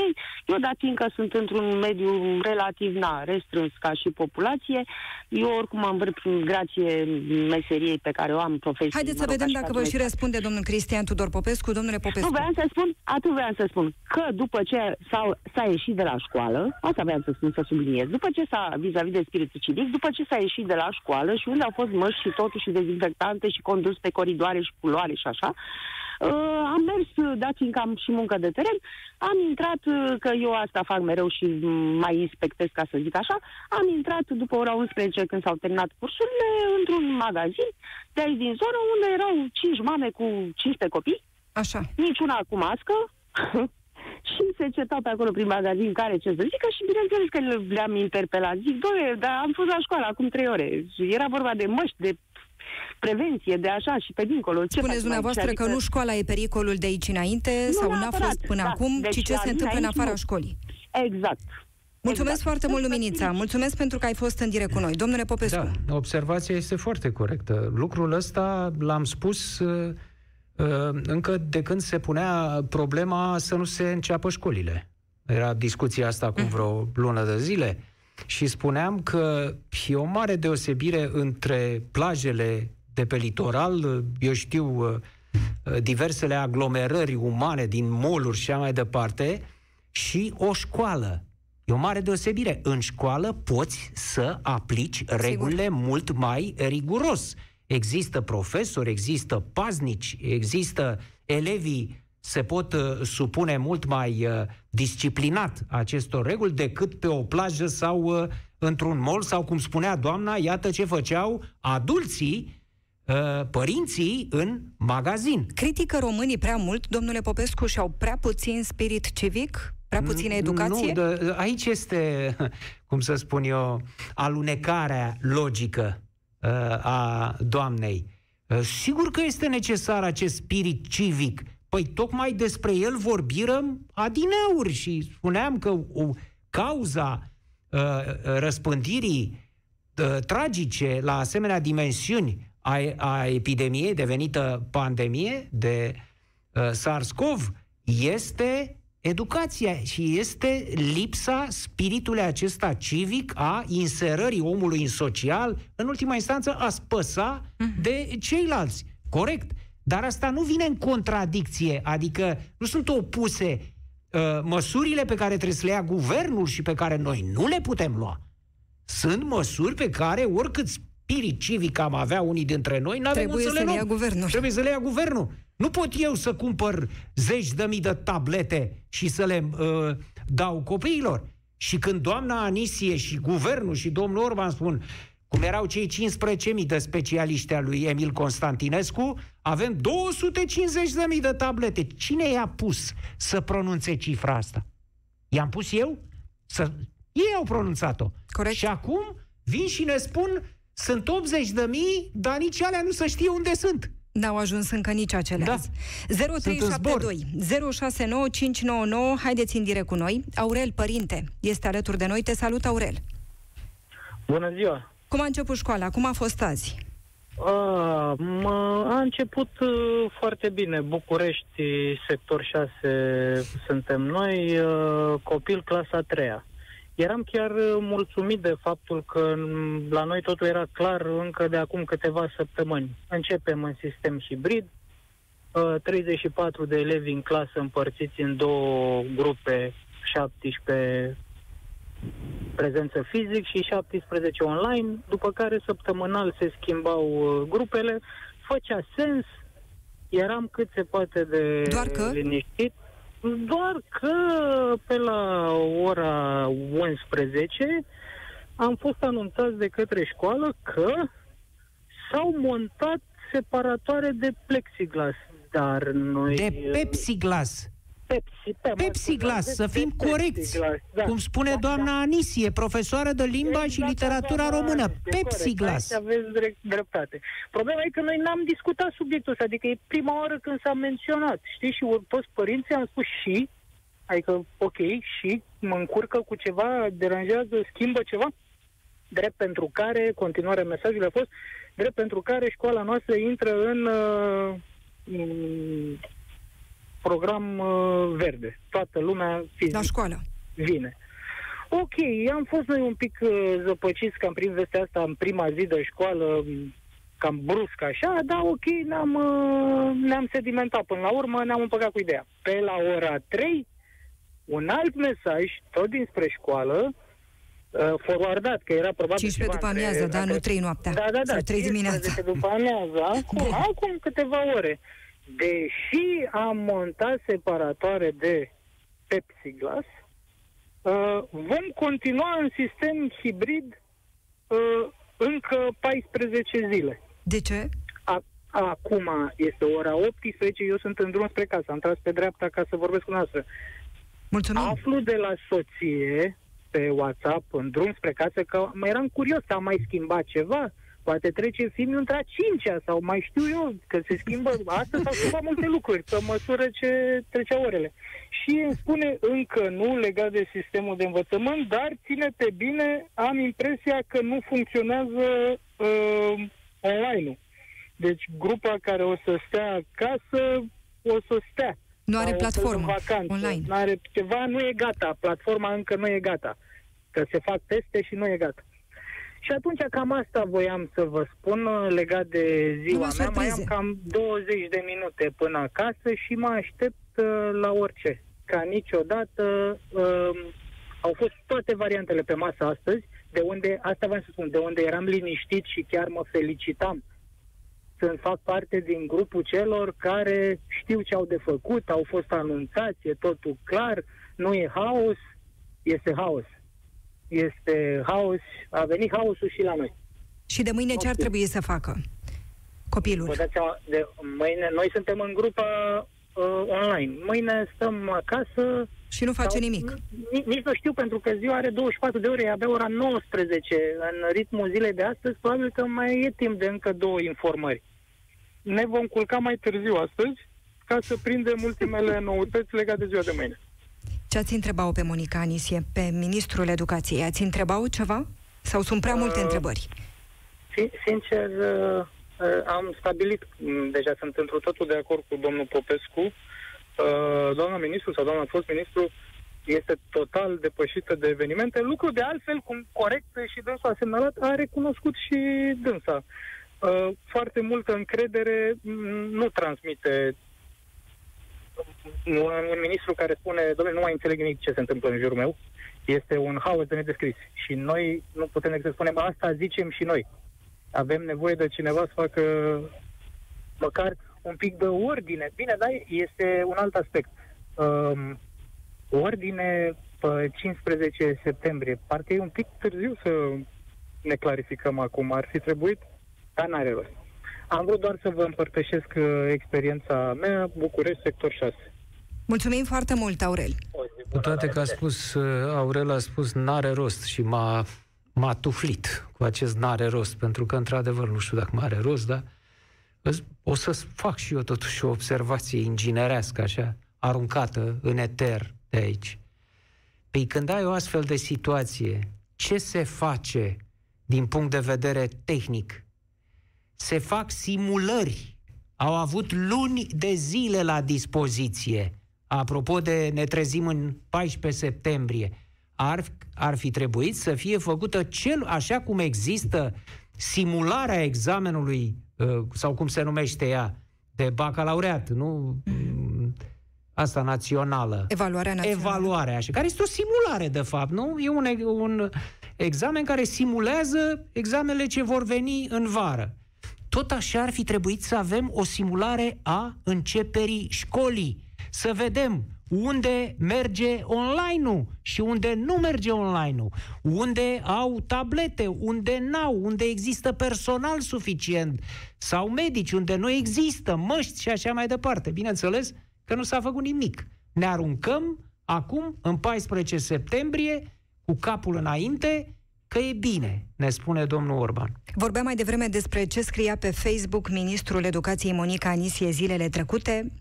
Eu, dat fiindcă sunt într-un mediu relativ na, restrâns ca și populație, eu oricum am vârf grație meseriei pe care o am profesie. Haideți mă să rog, vedem așa dacă ca vă să și răspunde domnul Cristian Tudor Popescu. Domnule nu, Popescu, vreau să spun, atât vreau să spun, că după ce s-a, s-a ieșit de la școală, asta vreau să spun, să subliniez, după ce s-a, vis-a-vis de spiritul civic, după ce s-a ieșit de la școală și unde au fost măști și totul și dezinfectante și condus pe coridoare și culoare și așa, uh, am mers, uh, dat fiindcă am și muncă de teren, am intrat, uh, că eu asta fac mereu și mm, mai inspectez, ca să zic așa, am intrat după ora 11, când s-au terminat cursurile, într-un magazin de aici din zonă, unde erau 5 mame cu 15 copii, așa. niciuna cu mască [LAUGHS] și se certau pe acolo prin magazin care ce să zică și bineînțeles că le- le-am interpelat. Zic, doamne, dar am fost la școală acum trei ore. Și Era vorba de măști, de prevenție, de așa și pe dincolo. Ce Spuneți facem dumneavoastră aici? că nu școala e pericolul de aici înainte Nu sau n-a neapărat, fost până da. acum, Deci ci ce la se mine întâmplă în aici afara nu. școlii. Exact. Mulțumesc Exact. foarte mult, Deci, Luminița. Mulțumesc pentru că ai fost în direct cu noi. Domnule Popescu. Da, observația este foarte corectă. Lucrul ăsta l-am spus uh, uh, încă de când se punea problema să nu se înceapă școlile. Era discuția asta acum vreo lună de zile și spuneam că e o mare deosebire între plajele de pe litoral, eu știu, uh, uh, diversele aglomerări umane din moluri și așa mai departe, și o școală. E o mare deosebire. În școală poți să aplici regulile mult mai riguros. Există profesori, există paznici, există elevii se pot uh, supune mult mai uh, disciplinat acestor reguli decât pe o plajă sau uh, într-un mall sau, cum spunea doamna, iată ce făceau adulții, uh, părinții în magazin. Critică românii prea mult, domnule Popescu, și au prea puțin spirit civic? Prea puțină educație? Nu, de, aici este, [LAUGHS] cum să spun eu, alunecarea logică uh, a doamnei. Uh, sigur că este necesar acest spirit civic. Păi tocmai despre el vorbirăm adineauri și spuneam că o cauza uh, răspândirii uh, tragice la asemenea dimensiuni a, a epidemiei devenită pandemie de uh, SARS-CoV este educația și este lipsa spiritului acesta civic a inserării omului în social, în ultima instanță a spăsa de ceilalți. Corect. Dar asta nu vine în contradicție, adică nu sunt opuse uh, măsurile pe care trebuie să le ia guvernul și pe care noi nu le putem lua. Sunt măsuri pe care oricât spirit civic am avea unii dintre noi, n-avem Trebuie să, să le le ia luăm. guvernul. Trebuie să le ia guvernul. Nu pot eu să cumpăr zeci de mii de tablete și să le uh, dau copiilor. Și când doamna Anisie și guvernul și domnul Orban spun cum erau cei 15.000 de specialiști al lui Emil Constantinescu, avem 250.000 de tablete. Cine i-a pus să pronunțe cifra asta? I-am pus eu? Să... Ei au pronunțat-o. Corect. Și acum vin și ne spun sunt 80 de mii, dar nici alea nu să știe unde sunt. N-au ajuns încă nici acelea. Da. azi. 0372 069599. Haideți în direct cu noi. Aurel, părinte, este alături de noi. Te salut, Aurel. Bună ziua! Cum a început școala? Cum a fost azi? A, mă, a început uh, foarte bine. București, sector 6, suntem noi, uh, copil clasa 3 Eram chiar uh, mulțumit de faptul că la noi totul era clar încă de acum câteva săptămâni. Începem în sistem hibrid, 34 de elevi în clasă împărțiți în două grupe, 17 prezență fizic și 17 online, după care săptămânal se schimbau uh, grupele, făcea sens, eram cât se poate de Doar că? liniștit, doar că pe la ora 11 am fost anunțați de către școală că s-au montat separatoare de plexiglas, dar noi... De Pepsi-glas. Pepsi, pe Pepsi Glass, să fim corecți. Da. Cum spune Da, doamna da. Anisie, profesoară de limba și Exact, literatura doamna română. Anisie, Pepsi corect, Glass. aici Aveți drept, dreptate. Problema e că noi n-am discutat subiectul ăsta, adică e prima oară când s-a menționat. Știi, și toți părinții am spus și, adică ok, și mă încurcă cu ceva, deranjează, schimbă ceva, drept pentru care, continuarea mesajului a fost, drept pentru care școala noastră intră în uh, mm, program uh, verde. Toată lumea fizic La școală. vine. Ok, am fost noi un pic uh, zăpăciți că am primit vestea asta în prima zi de școală, m, cam brusc așa, dar ok, ne-am, uh, ne-am sedimentat până la urmă, ne-am împăcat cu ideea. Pe la ora 3, un alt mesaj, tot dinspre școală, uh, forwardat, că era probabil 15 ceva după între- amiază, da, între- nu 3 noaptea. Da, da, da, Sau 3 dimineața. 15 după amiază, acum, Da. acum câteva ore. Deși am montat separatoare de Pepsi-Glass, uh, vom continua în sistem hibrid uh, încă 14 zile. De ce? A, acum este ora 18, eu sunt în drum spre casă, am tras pe dreapta ca să vorbesc cu noastră. Mulțumim. Aflu de la soție pe WhatsApp în drum spre casă că mai eram curios, a mai schimbat ceva? Poate trece filmul între a cincea sau mai știu eu că se schimbă, astăzi s-au schimbat multe lucruri pe măsură ce treceau orele. Și îmi spune încă nu legat de sistemul de învățământ, dar ține-te bine, am impresia că nu funcționează uh, online-ul. Deci grupa care o să stea acasă o să stea. Nu are Sau platformă în vacanță. online. Nu are ceva, nu e gata. Platforma încă nu e gata. Că se fac teste și nu e gata. Și atunci cam asta voiam să vă spun uh, legat de ziua Numai mea. Mai am surprize. cam 20 de minute până acasă și mă aștept uh, la orice. Ca niciodată uh, au fost toate variantele pe masă astăzi, de unde, asta vreau să spun, de unde eram liniștit și chiar mă felicitam să fac parte din grupul celor care știu ce au de făcut, au fost anunțați, e totul clar, nu e haos, este haos. Este haos, a venit haosul și la noi. Și de mâine ce ar Ok. trebui să facă copilul? Vă dați seama, de mâine, noi suntem în grupa uh, online. Mâine stăm acasă. Și nu face sau- nimic. Nici, nici nu știu, pentru că ziua are 24 de ore, e abia ora 19. În ritmul zilei de astăzi, probabil că mai e timp de încă două informări. Ne vom culca mai târziu astăzi, ca să prindem ultimele [LAUGHS] noutăți legate de ziua de mâine. Ce ați întrebat-o pe Monica Anisie, pe ministrul educației? Ați întrebat ceva? Sau sunt prea multe Uh, întrebări? Sin- Sincer, uh, uh, am stabilit, m, deja sunt într totul de acord cu domnul Popescu, uh, doamna ministru sau doamna fost ministru este total depășită de evenimente, lucru de altfel, cum corect și dânsul a semnalat, a recunoscut și dânsa. Uh, Foarte multă încredere m, nu transmite un, un ministru care spune, domnule, nu mai înțeleg nimic ce se întâmplă în jurul meu, este un haos de nedescris. Și noi nu putem decât să spunem, asta zicem și noi. Avem nevoie de cineva să facă măcar un pic de ordine. Bine, dar este un alt aspect. Um, ordine pe 15 septembrie. Parcă e un pic târziu să ne clarificăm acum. Ar fi trebuit, dar n-are rost. Am vrut doar să vă împărtășesc uh, experiența mea, București, sector 6. Mulțumim foarte mult, Aurel. Cu toate că a spus, uh, Aurel a spus n-are rost și m-a, m-a tuflit cu acest n-are rost, pentru că, într-adevăr, nu știu dacă mai are rost, dar îs- o să fac și eu totuși o observație inginerească, așa, aruncată în eter de aici. Păi când ai o astfel de situație, ce se face din punct de vedere tehnic. Se fac simulări. Au avut luni de zile la dispoziție. Apropo de ne trezim în 14 septembrie. Ar, ar fi trebuit să fie făcută cel așa cum există simularea examenului, uh, sau cum se numește ea, de bacalaureat, nu? Asta națională. Evaluarea națională. Evaluarea, așa, care este o simulare, de fapt, nu? E un, un examen care simulează examenele ce vor veni în vară. Tot așa ar fi trebuit să avem o simulare a începerii școlii. Să vedem unde merge online-ul și unde nu merge online-ul, unde au tablete, unde n-au, unde există personal suficient sau medici, unde nu există măști și așa mai departe. Bineînțeles că nu s-a făcut nimic. Ne aruncăm acum, în 14 septembrie, cu capul înainte, că e bine, ne spune domnul Orban. Vorbeam mai devreme despre ce scria pe Facebook ministrul educației Monica Anisie zilele trecute.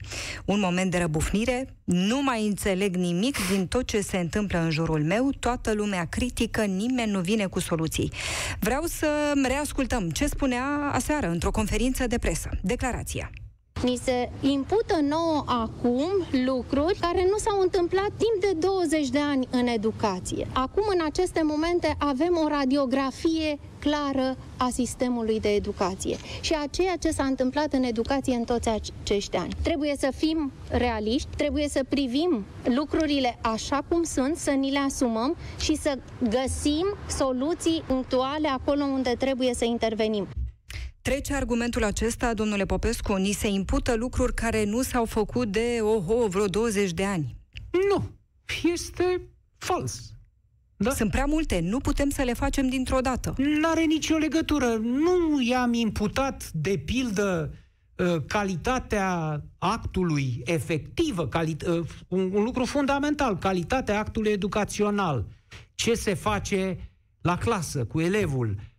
Un moment de răbufnire. Nu mai înțeleg nimic din tot ce se întâmplă în jurul meu. Toată lumea critică, nimeni nu vine cu soluții. Vreau să reascultăm ce spunea aseară într-o conferință de presă. Declarația. Ni se impută nouă acum lucruri care nu s-au întâmplat timp de 20 de ani în educație. Acum, în aceste momente, avem o radiografie clară a sistemului de educație și a ceea ce s-a întâmplat în educație în toți acești ani. Trebuie să fim realiști, trebuie să privim lucrurile așa cum sunt, să ni le asumăm și să găsim soluții punctuale acolo unde trebuie să intervenim. Trece argumentul acesta, domnule Popescu, ni se impută lucruri care nu s-au făcut de, oho, vreo 20 de ani. Nu, este fals. Da? Sunt prea multe, nu putem să le facem dintr-o dată. Nu are nicio legătură. Nu i-am imputat, de pildă, ă, calitatea actului efectivă, cali- ă, un, un lucru fundamental, calitatea actului educațional. Ce se face la clasă cu elevul, Uh,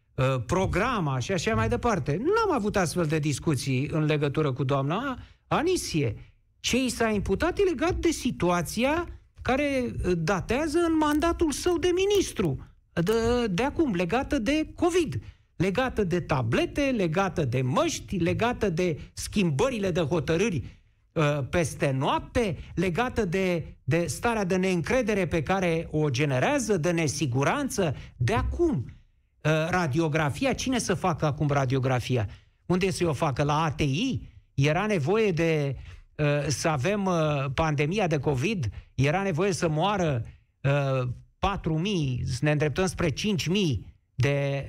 programa și așa mai departe. N-am avut astfel de discuții în legătură cu doamna Anisie. Ce i s-a imputat e legat de situația care uh, datează în mandatul său de ministru, de, de acum, legată de COVID, legată de tablete, legată de măști, legată de schimbările de hotărâri uh, peste noapte, legată de, de starea de neîncredere pe care o generează, de nesiguranță, de acum. Uh, radiografia, cine să facă acum radiografia? Unde să o facă? La ATI? Era nevoie de uh, să avem uh, pandemia de COVID? Era nevoie să moară 4.000, să ne îndreptăm spre 5.000 de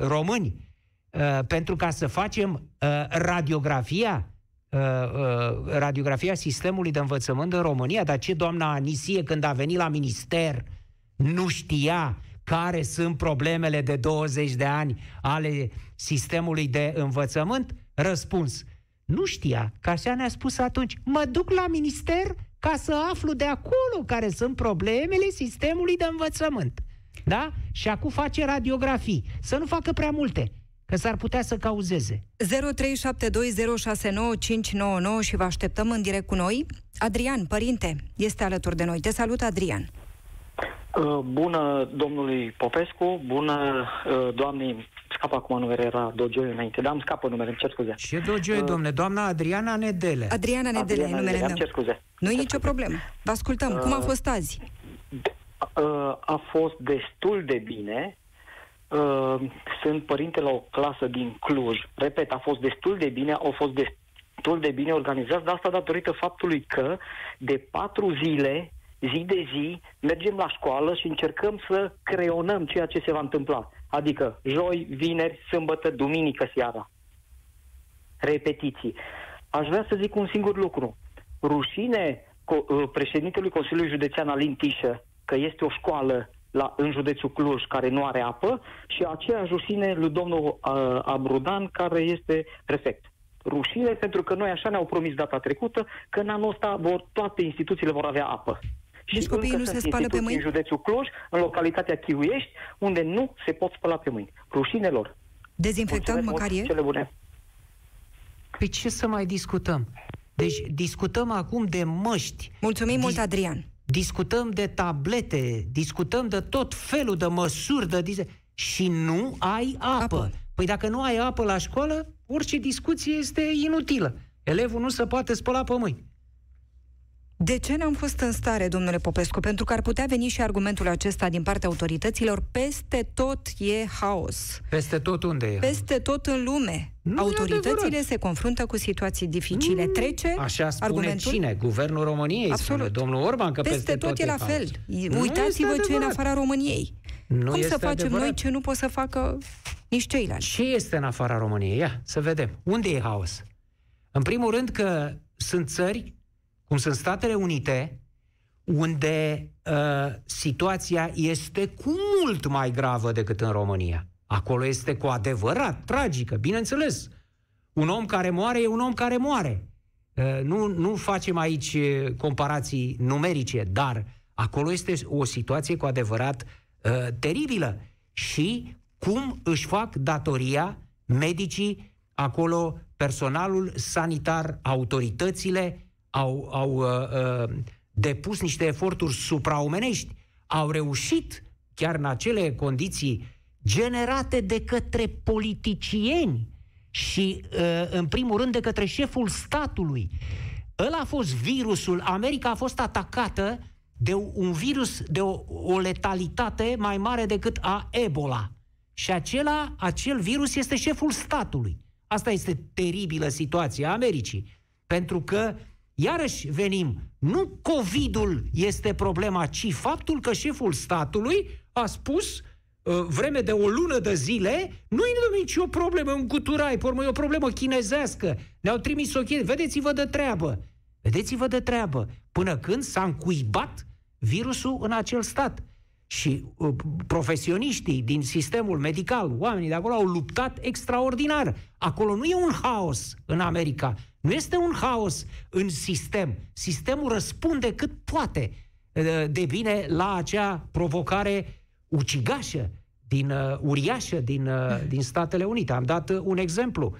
români pentru ca să facem radiografia radiografia sistemului de învățământ în România, dar ce doamna Anisie când a venit la minister nu știa care sunt problemele de 20 de ani ale sistemului de învățământ? Răspuns. Nu știa, că așa ne-a spus atunci. Mă duc la minister ca să aflu de acolo care sunt problemele sistemului de învățământ. Da? Și acum face radiografii. Să nu facă prea multe, că s-ar putea să cauzeze. 0372069599 și vă așteptăm în direct cu noi. Adrian, părinte, este alături de noi. Te salut, Adrian. Uh, bună domnului Popescu, bună uh, doamnei, scapă acum numele, era Dogioi înainte, dar am scapă numele, îmi cer scuze. Ce Dogioi, uh, domne? Doamna Adriana Nedele. Adriana Nedele, Adriana numele meu. cer scuze. Nu e nicio problemă. Vă ascultăm. Uh, Cum a fost azi? Uh, a fost destul de bine. Uh, sunt părinte la o clasă din Cluj. Repet, a fost destul de bine, au fost destul de bine organizați, dar asta datorită faptului că de patru zile zi de zi mergem la școală și încercăm să creionăm ceea ce se va întâmpla. Adică joi, vineri, sâmbătă, duminică seara. Repetiții. Aș vrea să zic un singur lucru. Rușine uh, președintelui Consiliului Județean Alin Tișă că este o școală la, în județul Cluj care nu are apă și aceeași rușine lui domnul uh, Abrudan care este prefect. Rușine pentru că noi așa ne-au promis data trecută că în anul ăsta vor, toate instituțiile vor avea apă. Deci și copiii nu se spală pe mâini? în județul Cluj, în localitatea Chiuiești, unde nu se pot spăla pe mâini. Rușinelor. Dezinfectant măcar e? Cele bune. Păi ce să mai discutăm? Deci discutăm acum de măști. Mulțumim Dis- mult, Adrian. Discutăm de tablete, discutăm de tot felul de măsuri, de... și nu ai apă. apă. Păi dacă nu ai apă la școală, orice discuție este inutilă. Elevul nu se poate spăla pe mâini. De ce n-am fost în stare, domnule Popescu? Pentru că ar putea veni și argumentul acesta din partea autorităților. Peste tot e haos. Peste tot unde e? Peste tot în lume. Nu Autoritățile se confruntă cu situații dificile. Mm, Trece Așa spune argumentul? cine? Guvernul României Absolut. spune. Domnul Orban că peste, peste tot, tot e la haos. fel. Uitați-vă ce e în afara României. Nu Cum să facem adevărat. noi ce nu pot să facă nici ceilalți? Ce este în afara României? Ia, să vedem. Unde e haos? În primul rând că sunt țări cum sunt Statele Unite, unde uh, situația este cu mult mai gravă decât în România. Acolo este cu adevărat tragică, bineînțeles. Un om care moare e un om care moare. Uh, nu, nu facem aici uh, comparații numerice, dar acolo este o situație cu adevărat uh, teribilă. Și cum își fac datoria medicii acolo, personalul sanitar, autoritățile, au, au uh, uh, depus niște eforturi supraomenești, au reușit, chiar în acele condiții generate de către politicieni și, uh, în primul rând, de către șeful statului. Ăla a fost virusul. America a fost atacată de un virus de o, o letalitate mai mare decât a Ebola. Și acela, acel virus este șeful statului. Asta este teribilă situația Americii. Pentru că Iarăși venim, nu COVID-ul este problema, ci faptul că șeful statului a spus uh, vreme de o lună de zile, nu e nicio problemă în cuturai, pormă, e o problemă chinezească. Ne-au trimis o chestie. Vedeți-vă de treabă. Vedeți-vă de treabă. Până când s-a încuibat virusul în acel stat. Și uh, profesioniștii din sistemul medical, oamenii de acolo au luptat extraordinar. Acolo nu e un haos în America. Nu este un haos în sistem. Sistemul răspunde cât poate uh, de bine la acea provocare ucigașă, din, uh, uriașă din, uh, din Statele Unite. Am dat uh, un exemplu.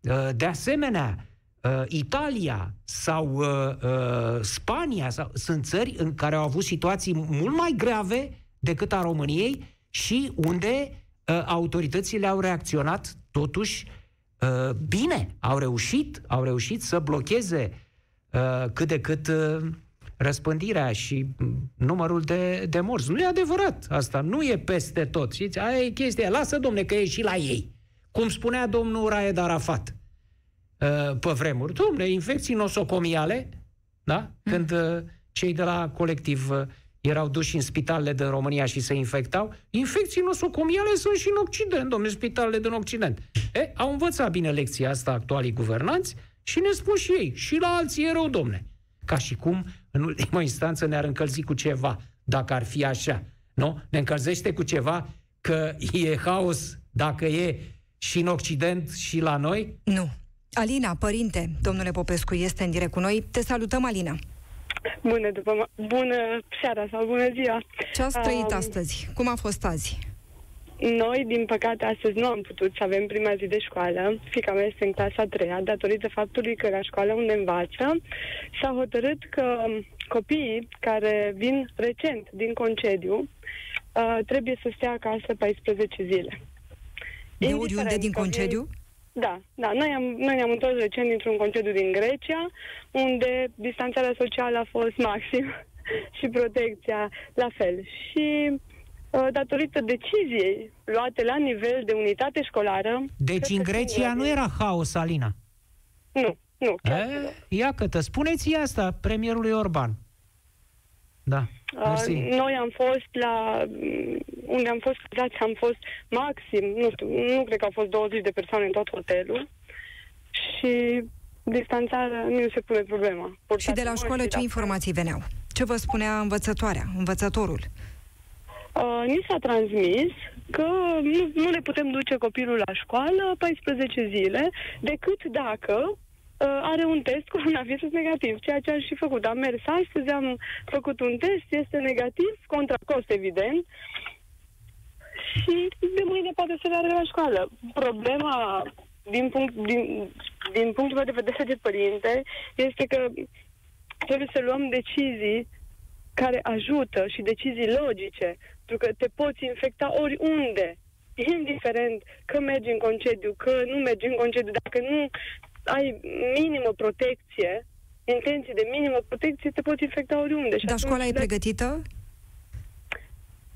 Uh, de asemenea, uh, Italia sau uh, uh, Spania sau, sunt țări în care au avut situații mult mai grave decât a României și unde uh, autoritățile au reacționat totuși uh, bine. Au reușit, au reușit să blocheze uh, cât de cât uh, răspândirea și numărul de, de morți. Nu e adevărat asta, nu e peste tot. Știți, aia e chestia, lasă domne că e și la ei. Cum spunea domnul Raed Arafat uh, pe vremuri. Domne, infecții nosocomiale, da? Când uh, cei de la colectiv uh, erau duși în spitalele din România și se infectau, infecții nosocomiale sunt și în Occident, domnule, spitalele din Occident. E, au învățat bine lecția asta actualii guvernanți și ne spun și ei, și la alții e rău, domne. Ca și cum, în ultima instanță, ne-ar încălzi cu ceva, dacă ar fi așa. Nu? Ne încălzește cu ceva că e haos dacă e și în Occident și la noi? Nu. Alina, părinte, domnule Popescu, este în direct cu noi. Te salutăm, Alina. Bună, după, bună seara sau bună ziua. Ce ați trăit um, astăzi? Cum a fost azi? Noi, din păcate, astăzi nu am putut să avem prima zi de școală. Fica mea este în clasa a treia, datorită faptului că la școală unde învață s-a hotărât că copiii care vin recent din concediu uh, trebuie să stea acasă 14 zile. De oriunde din concediu? Vin, da, da. Noi, am, noi ne-am întors recent dintr-un concediu din Grecia, unde distanțarea socială a fost maxim [LAUGHS] și protecția la fel. Și uh, datorită deciziei luate la nivel de unitate școlară... Deci în Grecia nu era haos, Alina? Nu, nu. E, ia că te spuneți asta premierului Orban. Da. Uh, noi am fost la... Unde am fost dați, am fost maxim, nu știu, nu cred că au fost 20 de persoane în tot hotelul și distanțarea nu se pune problema. Portați și de la școală ce informații veneau? Ce vă spunea învățătoarea, învățătorul? Uh, ni s-a transmis că nu, nu ne putem duce copilul la școală 14 zile, decât dacă uh, are un test coronavirus negativ, ceea ce am și făcut. Am mers astăzi, am făcut un test, este negativ, contra cost, evident, și de mâine poate să meargă la școală. Problema, din, punct, din, din punctul meu de vedere de părinte, este că trebuie să luăm decizii care ajută și decizii logice, pentru că te poți infecta oriunde indiferent că mergi în concediu, că nu mergi în concediu, dacă nu ai minimă protecție, intenții de minimă protecție, te poți infecta oriunde. Dar școala e pregătită?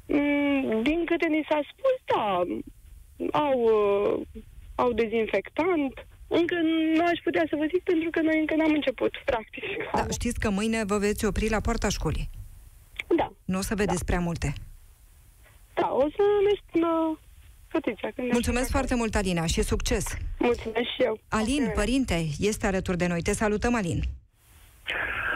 Mm, din câte ni s-a spus, da, au, uh, au dezinfectant, încă nu aș putea să vă zic pentru că noi încă n-am început, practic. Da, știți că mâine vă veți opri la poarta școlii. Da. Nu o să vedeți da. prea multe. Da, o să ne spună fătița. Când Mulțumesc foarte mult, Alina, și succes! Mulțumesc și eu! Alin, părinte, este alături de noi. Te salutăm, Alin!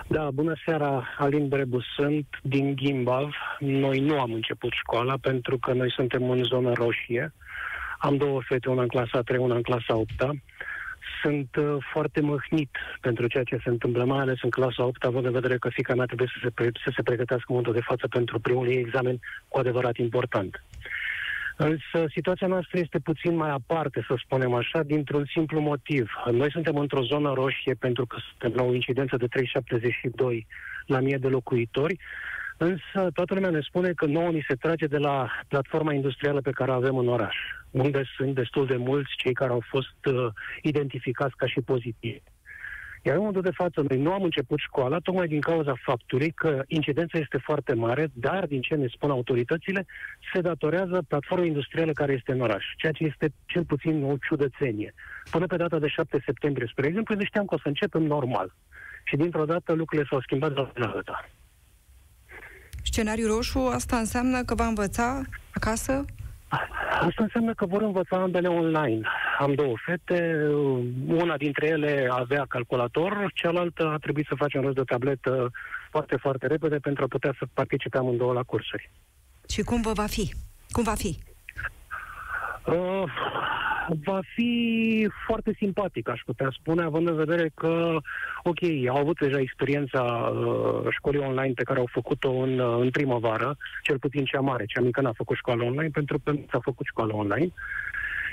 Da, bună seara, Alin Brebu sunt din Gimbav. Noi nu am început școala pentru că noi suntem în zonă roșie. Am două fete, una în clasa 3, una în clasa 8 sunt uh, foarte măhnit pentru ceea ce se întâmplă, mai ales în clasa 8, având în vedere că fica mea trebuie să se, pre- să se pregătească în momentul de față pentru primul ei examen cu adevărat important. Însă situația noastră este puțin mai aparte, să spunem așa, dintr-un simplu motiv. Noi suntem într-o zonă roșie pentru că suntem la o incidență de 3,72 la mie de locuitori, însă toată lumea ne spune că nouă ni se trage de la platforma industrială pe care o avem în oraș unde sunt destul de mulți cei care au fost uh, identificați ca și pozitivi. Iar în momentul de față, noi nu am început școala tocmai din cauza faptului că incidența este foarte mare, dar, din ce ne spun autoritățile, se datorează platformei industriale care este în oraș, ceea ce este cel puțin o ciudățenie. Până pe data de 7 septembrie, spre exemplu, ne știam că o să începem normal. Și dintr-o dată lucrurile s-au schimbat de la alta. Scenariul roșu, asta înseamnă că va învăța acasă Asta înseamnă că vor învăța ambele online. Am două fete, una dintre ele avea calculator, cealaltă a trebuit să facem rost de tabletă foarte, foarte repede pentru a putea să participe amândouă la cursuri. Și cum vă va fi? Cum va fi? Uh, va fi foarte simpatic, aș putea spune, având în vedere că, ok, au avut deja experiența uh, școlii online pe care au făcut-o în, uh, în primăvară, cel puțin cea mare, cea mică n-a făcut școală online, pentru că nu s-a făcut școală online.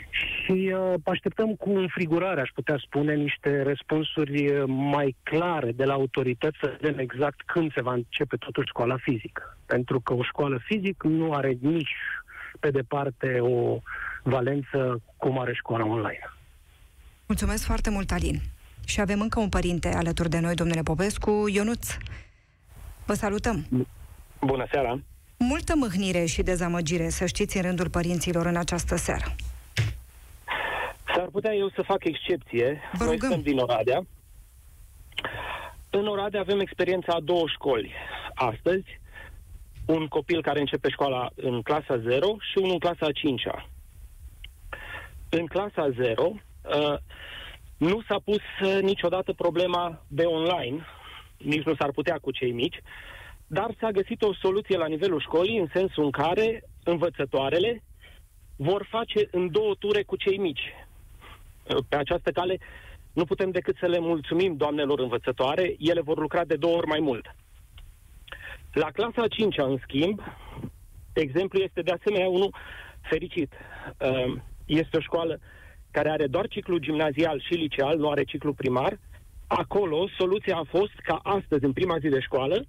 Și uh, așteptăm cu înfrigurare, aș putea spune, niște răspunsuri mai clare de la autorități să vedem exact când se va începe totuși școala fizică. Pentru că o școală fizică nu are nici pe departe o valență cum are școala online. Mulțumesc foarte mult, Alin. Și avem încă un părinte alături de noi, domnule Popescu, Ionuț. Vă salutăm! Bună seara! Multă mâhnire și dezamăgire, să știți, în rândul părinților în această seară. S-ar putea eu să fac excepție. Vă Noi rugăm. suntem din Oradea. În Oradea avem experiența a două școli. Astăzi, un copil care începe școala în clasa 0 și unul în clasa a 5-a. În clasa 0 uh, nu s-a pus uh, niciodată problema de online, nici nu s-ar putea cu cei mici, dar s-a găsit o soluție la nivelul școlii în sensul în care învățătoarele vor face în două ture cu cei mici. Uh, Pe această cale nu putem decât să le mulțumim doamnelor învățătoare, ele vor lucra de două ori mai mult. La clasa a 5 în schimb, exemplu este de asemenea unul fericit. Uh, Este o școală care are doar ciclu gimnazial și liceal, nu are ciclu primar. Acolo, soluția a fost ca astăzi, în prima zi de școală,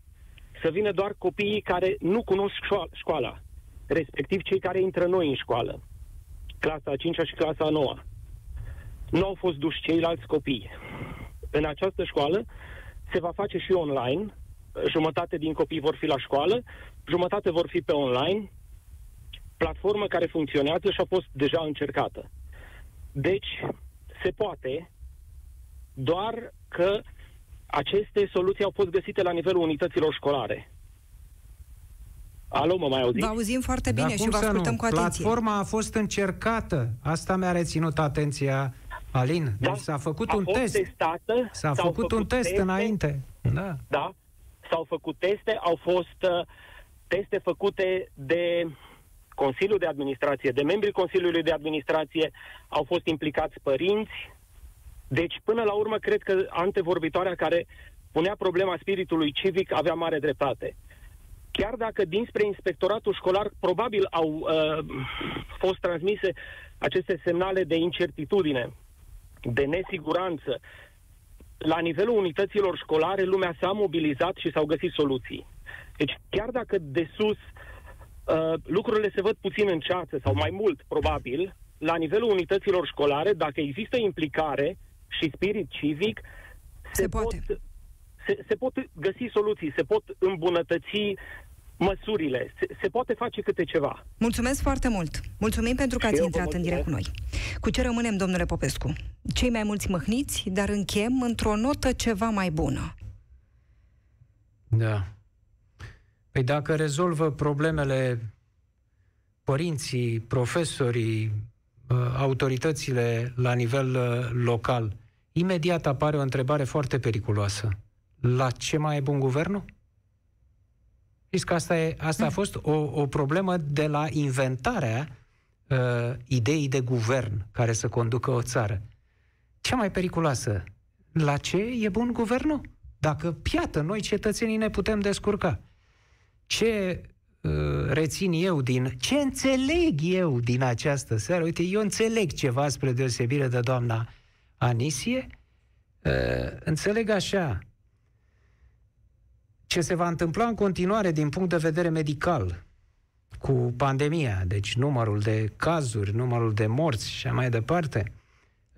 să vină doar copiii care nu cunosc școala, școala respectiv cei care intră noi în școală, clasa a 5 și clasa a 9 Nu au fost duși ceilalți copii. În această școală se va face și online, jumătate din copii vor fi la școală, jumătate vor fi pe online, platformă care funcționează și a fost deja încercată. Deci, se poate, doar că aceste soluții au fost găsite la nivelul unităților școlare. Alo, mă mai auziți? Vă auzim foarte bine Dar și cum vă să ascultăm nu? cu atenție. Platforma a fost încercată. Asta mi-a reținut atenția, Alin. Deci Da, s-a făcut a un fost test. Testată, S-a s-au făcut, un test teste, înainte. Da. Da, s-au făcut teste, au fost uh, teste făcute de Consiliul de Administrație, de membrii Consiliului de Administrație, au fost implicați părinți. Deci, până la urmă, cred că antevorbitoarea care punea problema spiritului civic avea mare dreptate. Chiar dacă dinspre inspectoratul școlar probabil au uh, fost transmise aceste semnale de incertitudine, de nesiguranță, la nivelul unităților școlare lumea s-a mobilizat și s-au găsit soluții. Deci chiar dacă de sus Uh, lucrurile se văd puțin în ceață sau mai mult, probabil, la nivelul unităților școlare, dacă există implicare și spirit civic, se, se poate. Pot, se, se pot găsi soluții, se pot îmbunătăți măsurile. Se, se poate face câte ceva. Mulțumesc foarte mult. Mulțumim pentru că ați intrat în direct cu noi. Cu ce rămânem, domnule Popescu? Cei mai mulți măhniți, dar închem într-o notă ceva mai bună. Da. Păi dacă rezolvă problemele părinții, profesorii, uh, autoritățile la nivel uh, local, imediat apare o întrebare foarte periculoasă. La ce mai e bun guvernul? Știți că asta, e, asta a fost o, o problemă de la inventarea uh, ideii de guvern care să conducă o țară. Cea mai periculoasă, la ce e bun guvernul? Dacă, piată, noi cetățenii ne putem descurca. Ce uh, rețin eu din... Ce înțeleg eu din această seară? Uite, eu înțeleg ceva spre deosebire de doamna Anisie. Uh, înțeleg așa ce se va întâmpla în continuare din punct de vedere medical cu pandemia, deci numărul de cazuri, numărul de morți și mai departe,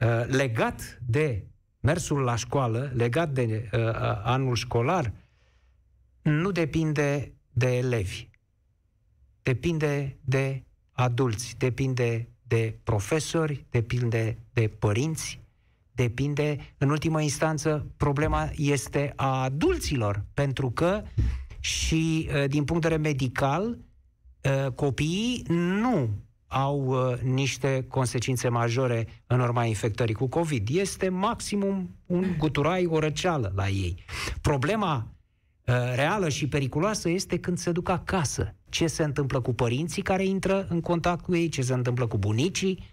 uh, legat de mersul la școală, legat de uh, uh, anul școlar, nu depinde de elevi. Depinde de adulți, depinde de profesori, depinde de părinți, depinde, în ultimă instanță, problema este a adulților, pentru că și uh, din punct de vedere medical, uh, copiii nu au uh, niște consecințe majore în urma infectării cu COVID. Este maximum un guturai, o răceală la ei. Problema reală și periculoasă este când se duc acasă. Ce se întâmplă cu părinții care intră în contact cu ei, ce se întâmplă cu bunicii.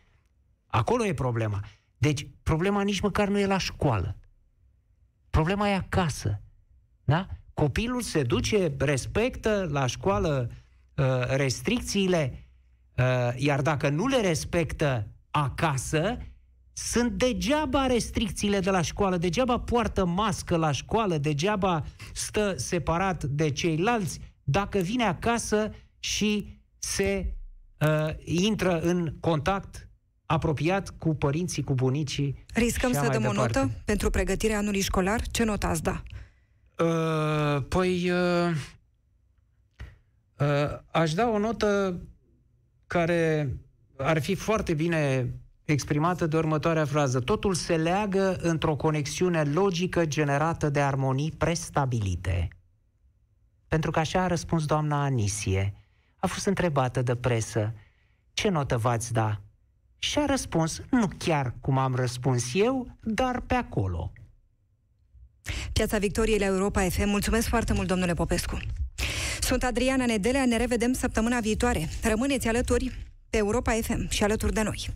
Acolo e problema. Deci, problema nici măcar nu e la școală. Problema e acasă. Da? Copilul se duce, respectă la școală uh, restricțiile, uh, iar dacă nu le respectă acasă, sunt degeaba restricțiile de la școală, degeaba poartă mască la școală, degeaba stă separat de ceilalți, dacă vine acasă și se uh, intră în contact apropiat cu părinții, cu bunicii. Riscăm să dăm o notă pentru pregătirea anului școlar? Ce notă ați da? Uh, păi, uh, uh, aș da o notă care ar fi foarte bine exprimată de următoarea frază. Totul se leagă într-o conexiune logică generată de armonii prestabilite. Pentru că așa a răspuns doamna Anisie. A fost întrebată de presă. Ce notă v-ați da? Și a răspuns, nu chiar cum am răspuns eu, dar pe acolo. Piața Victoriei la Europa FM. Mulțumesc foarte mult, domnule Popescu. Sunt Adriana Nedelea, ne revedem săptămâna viitoare. Rămâneți alături pe Europa FM și alături de noi.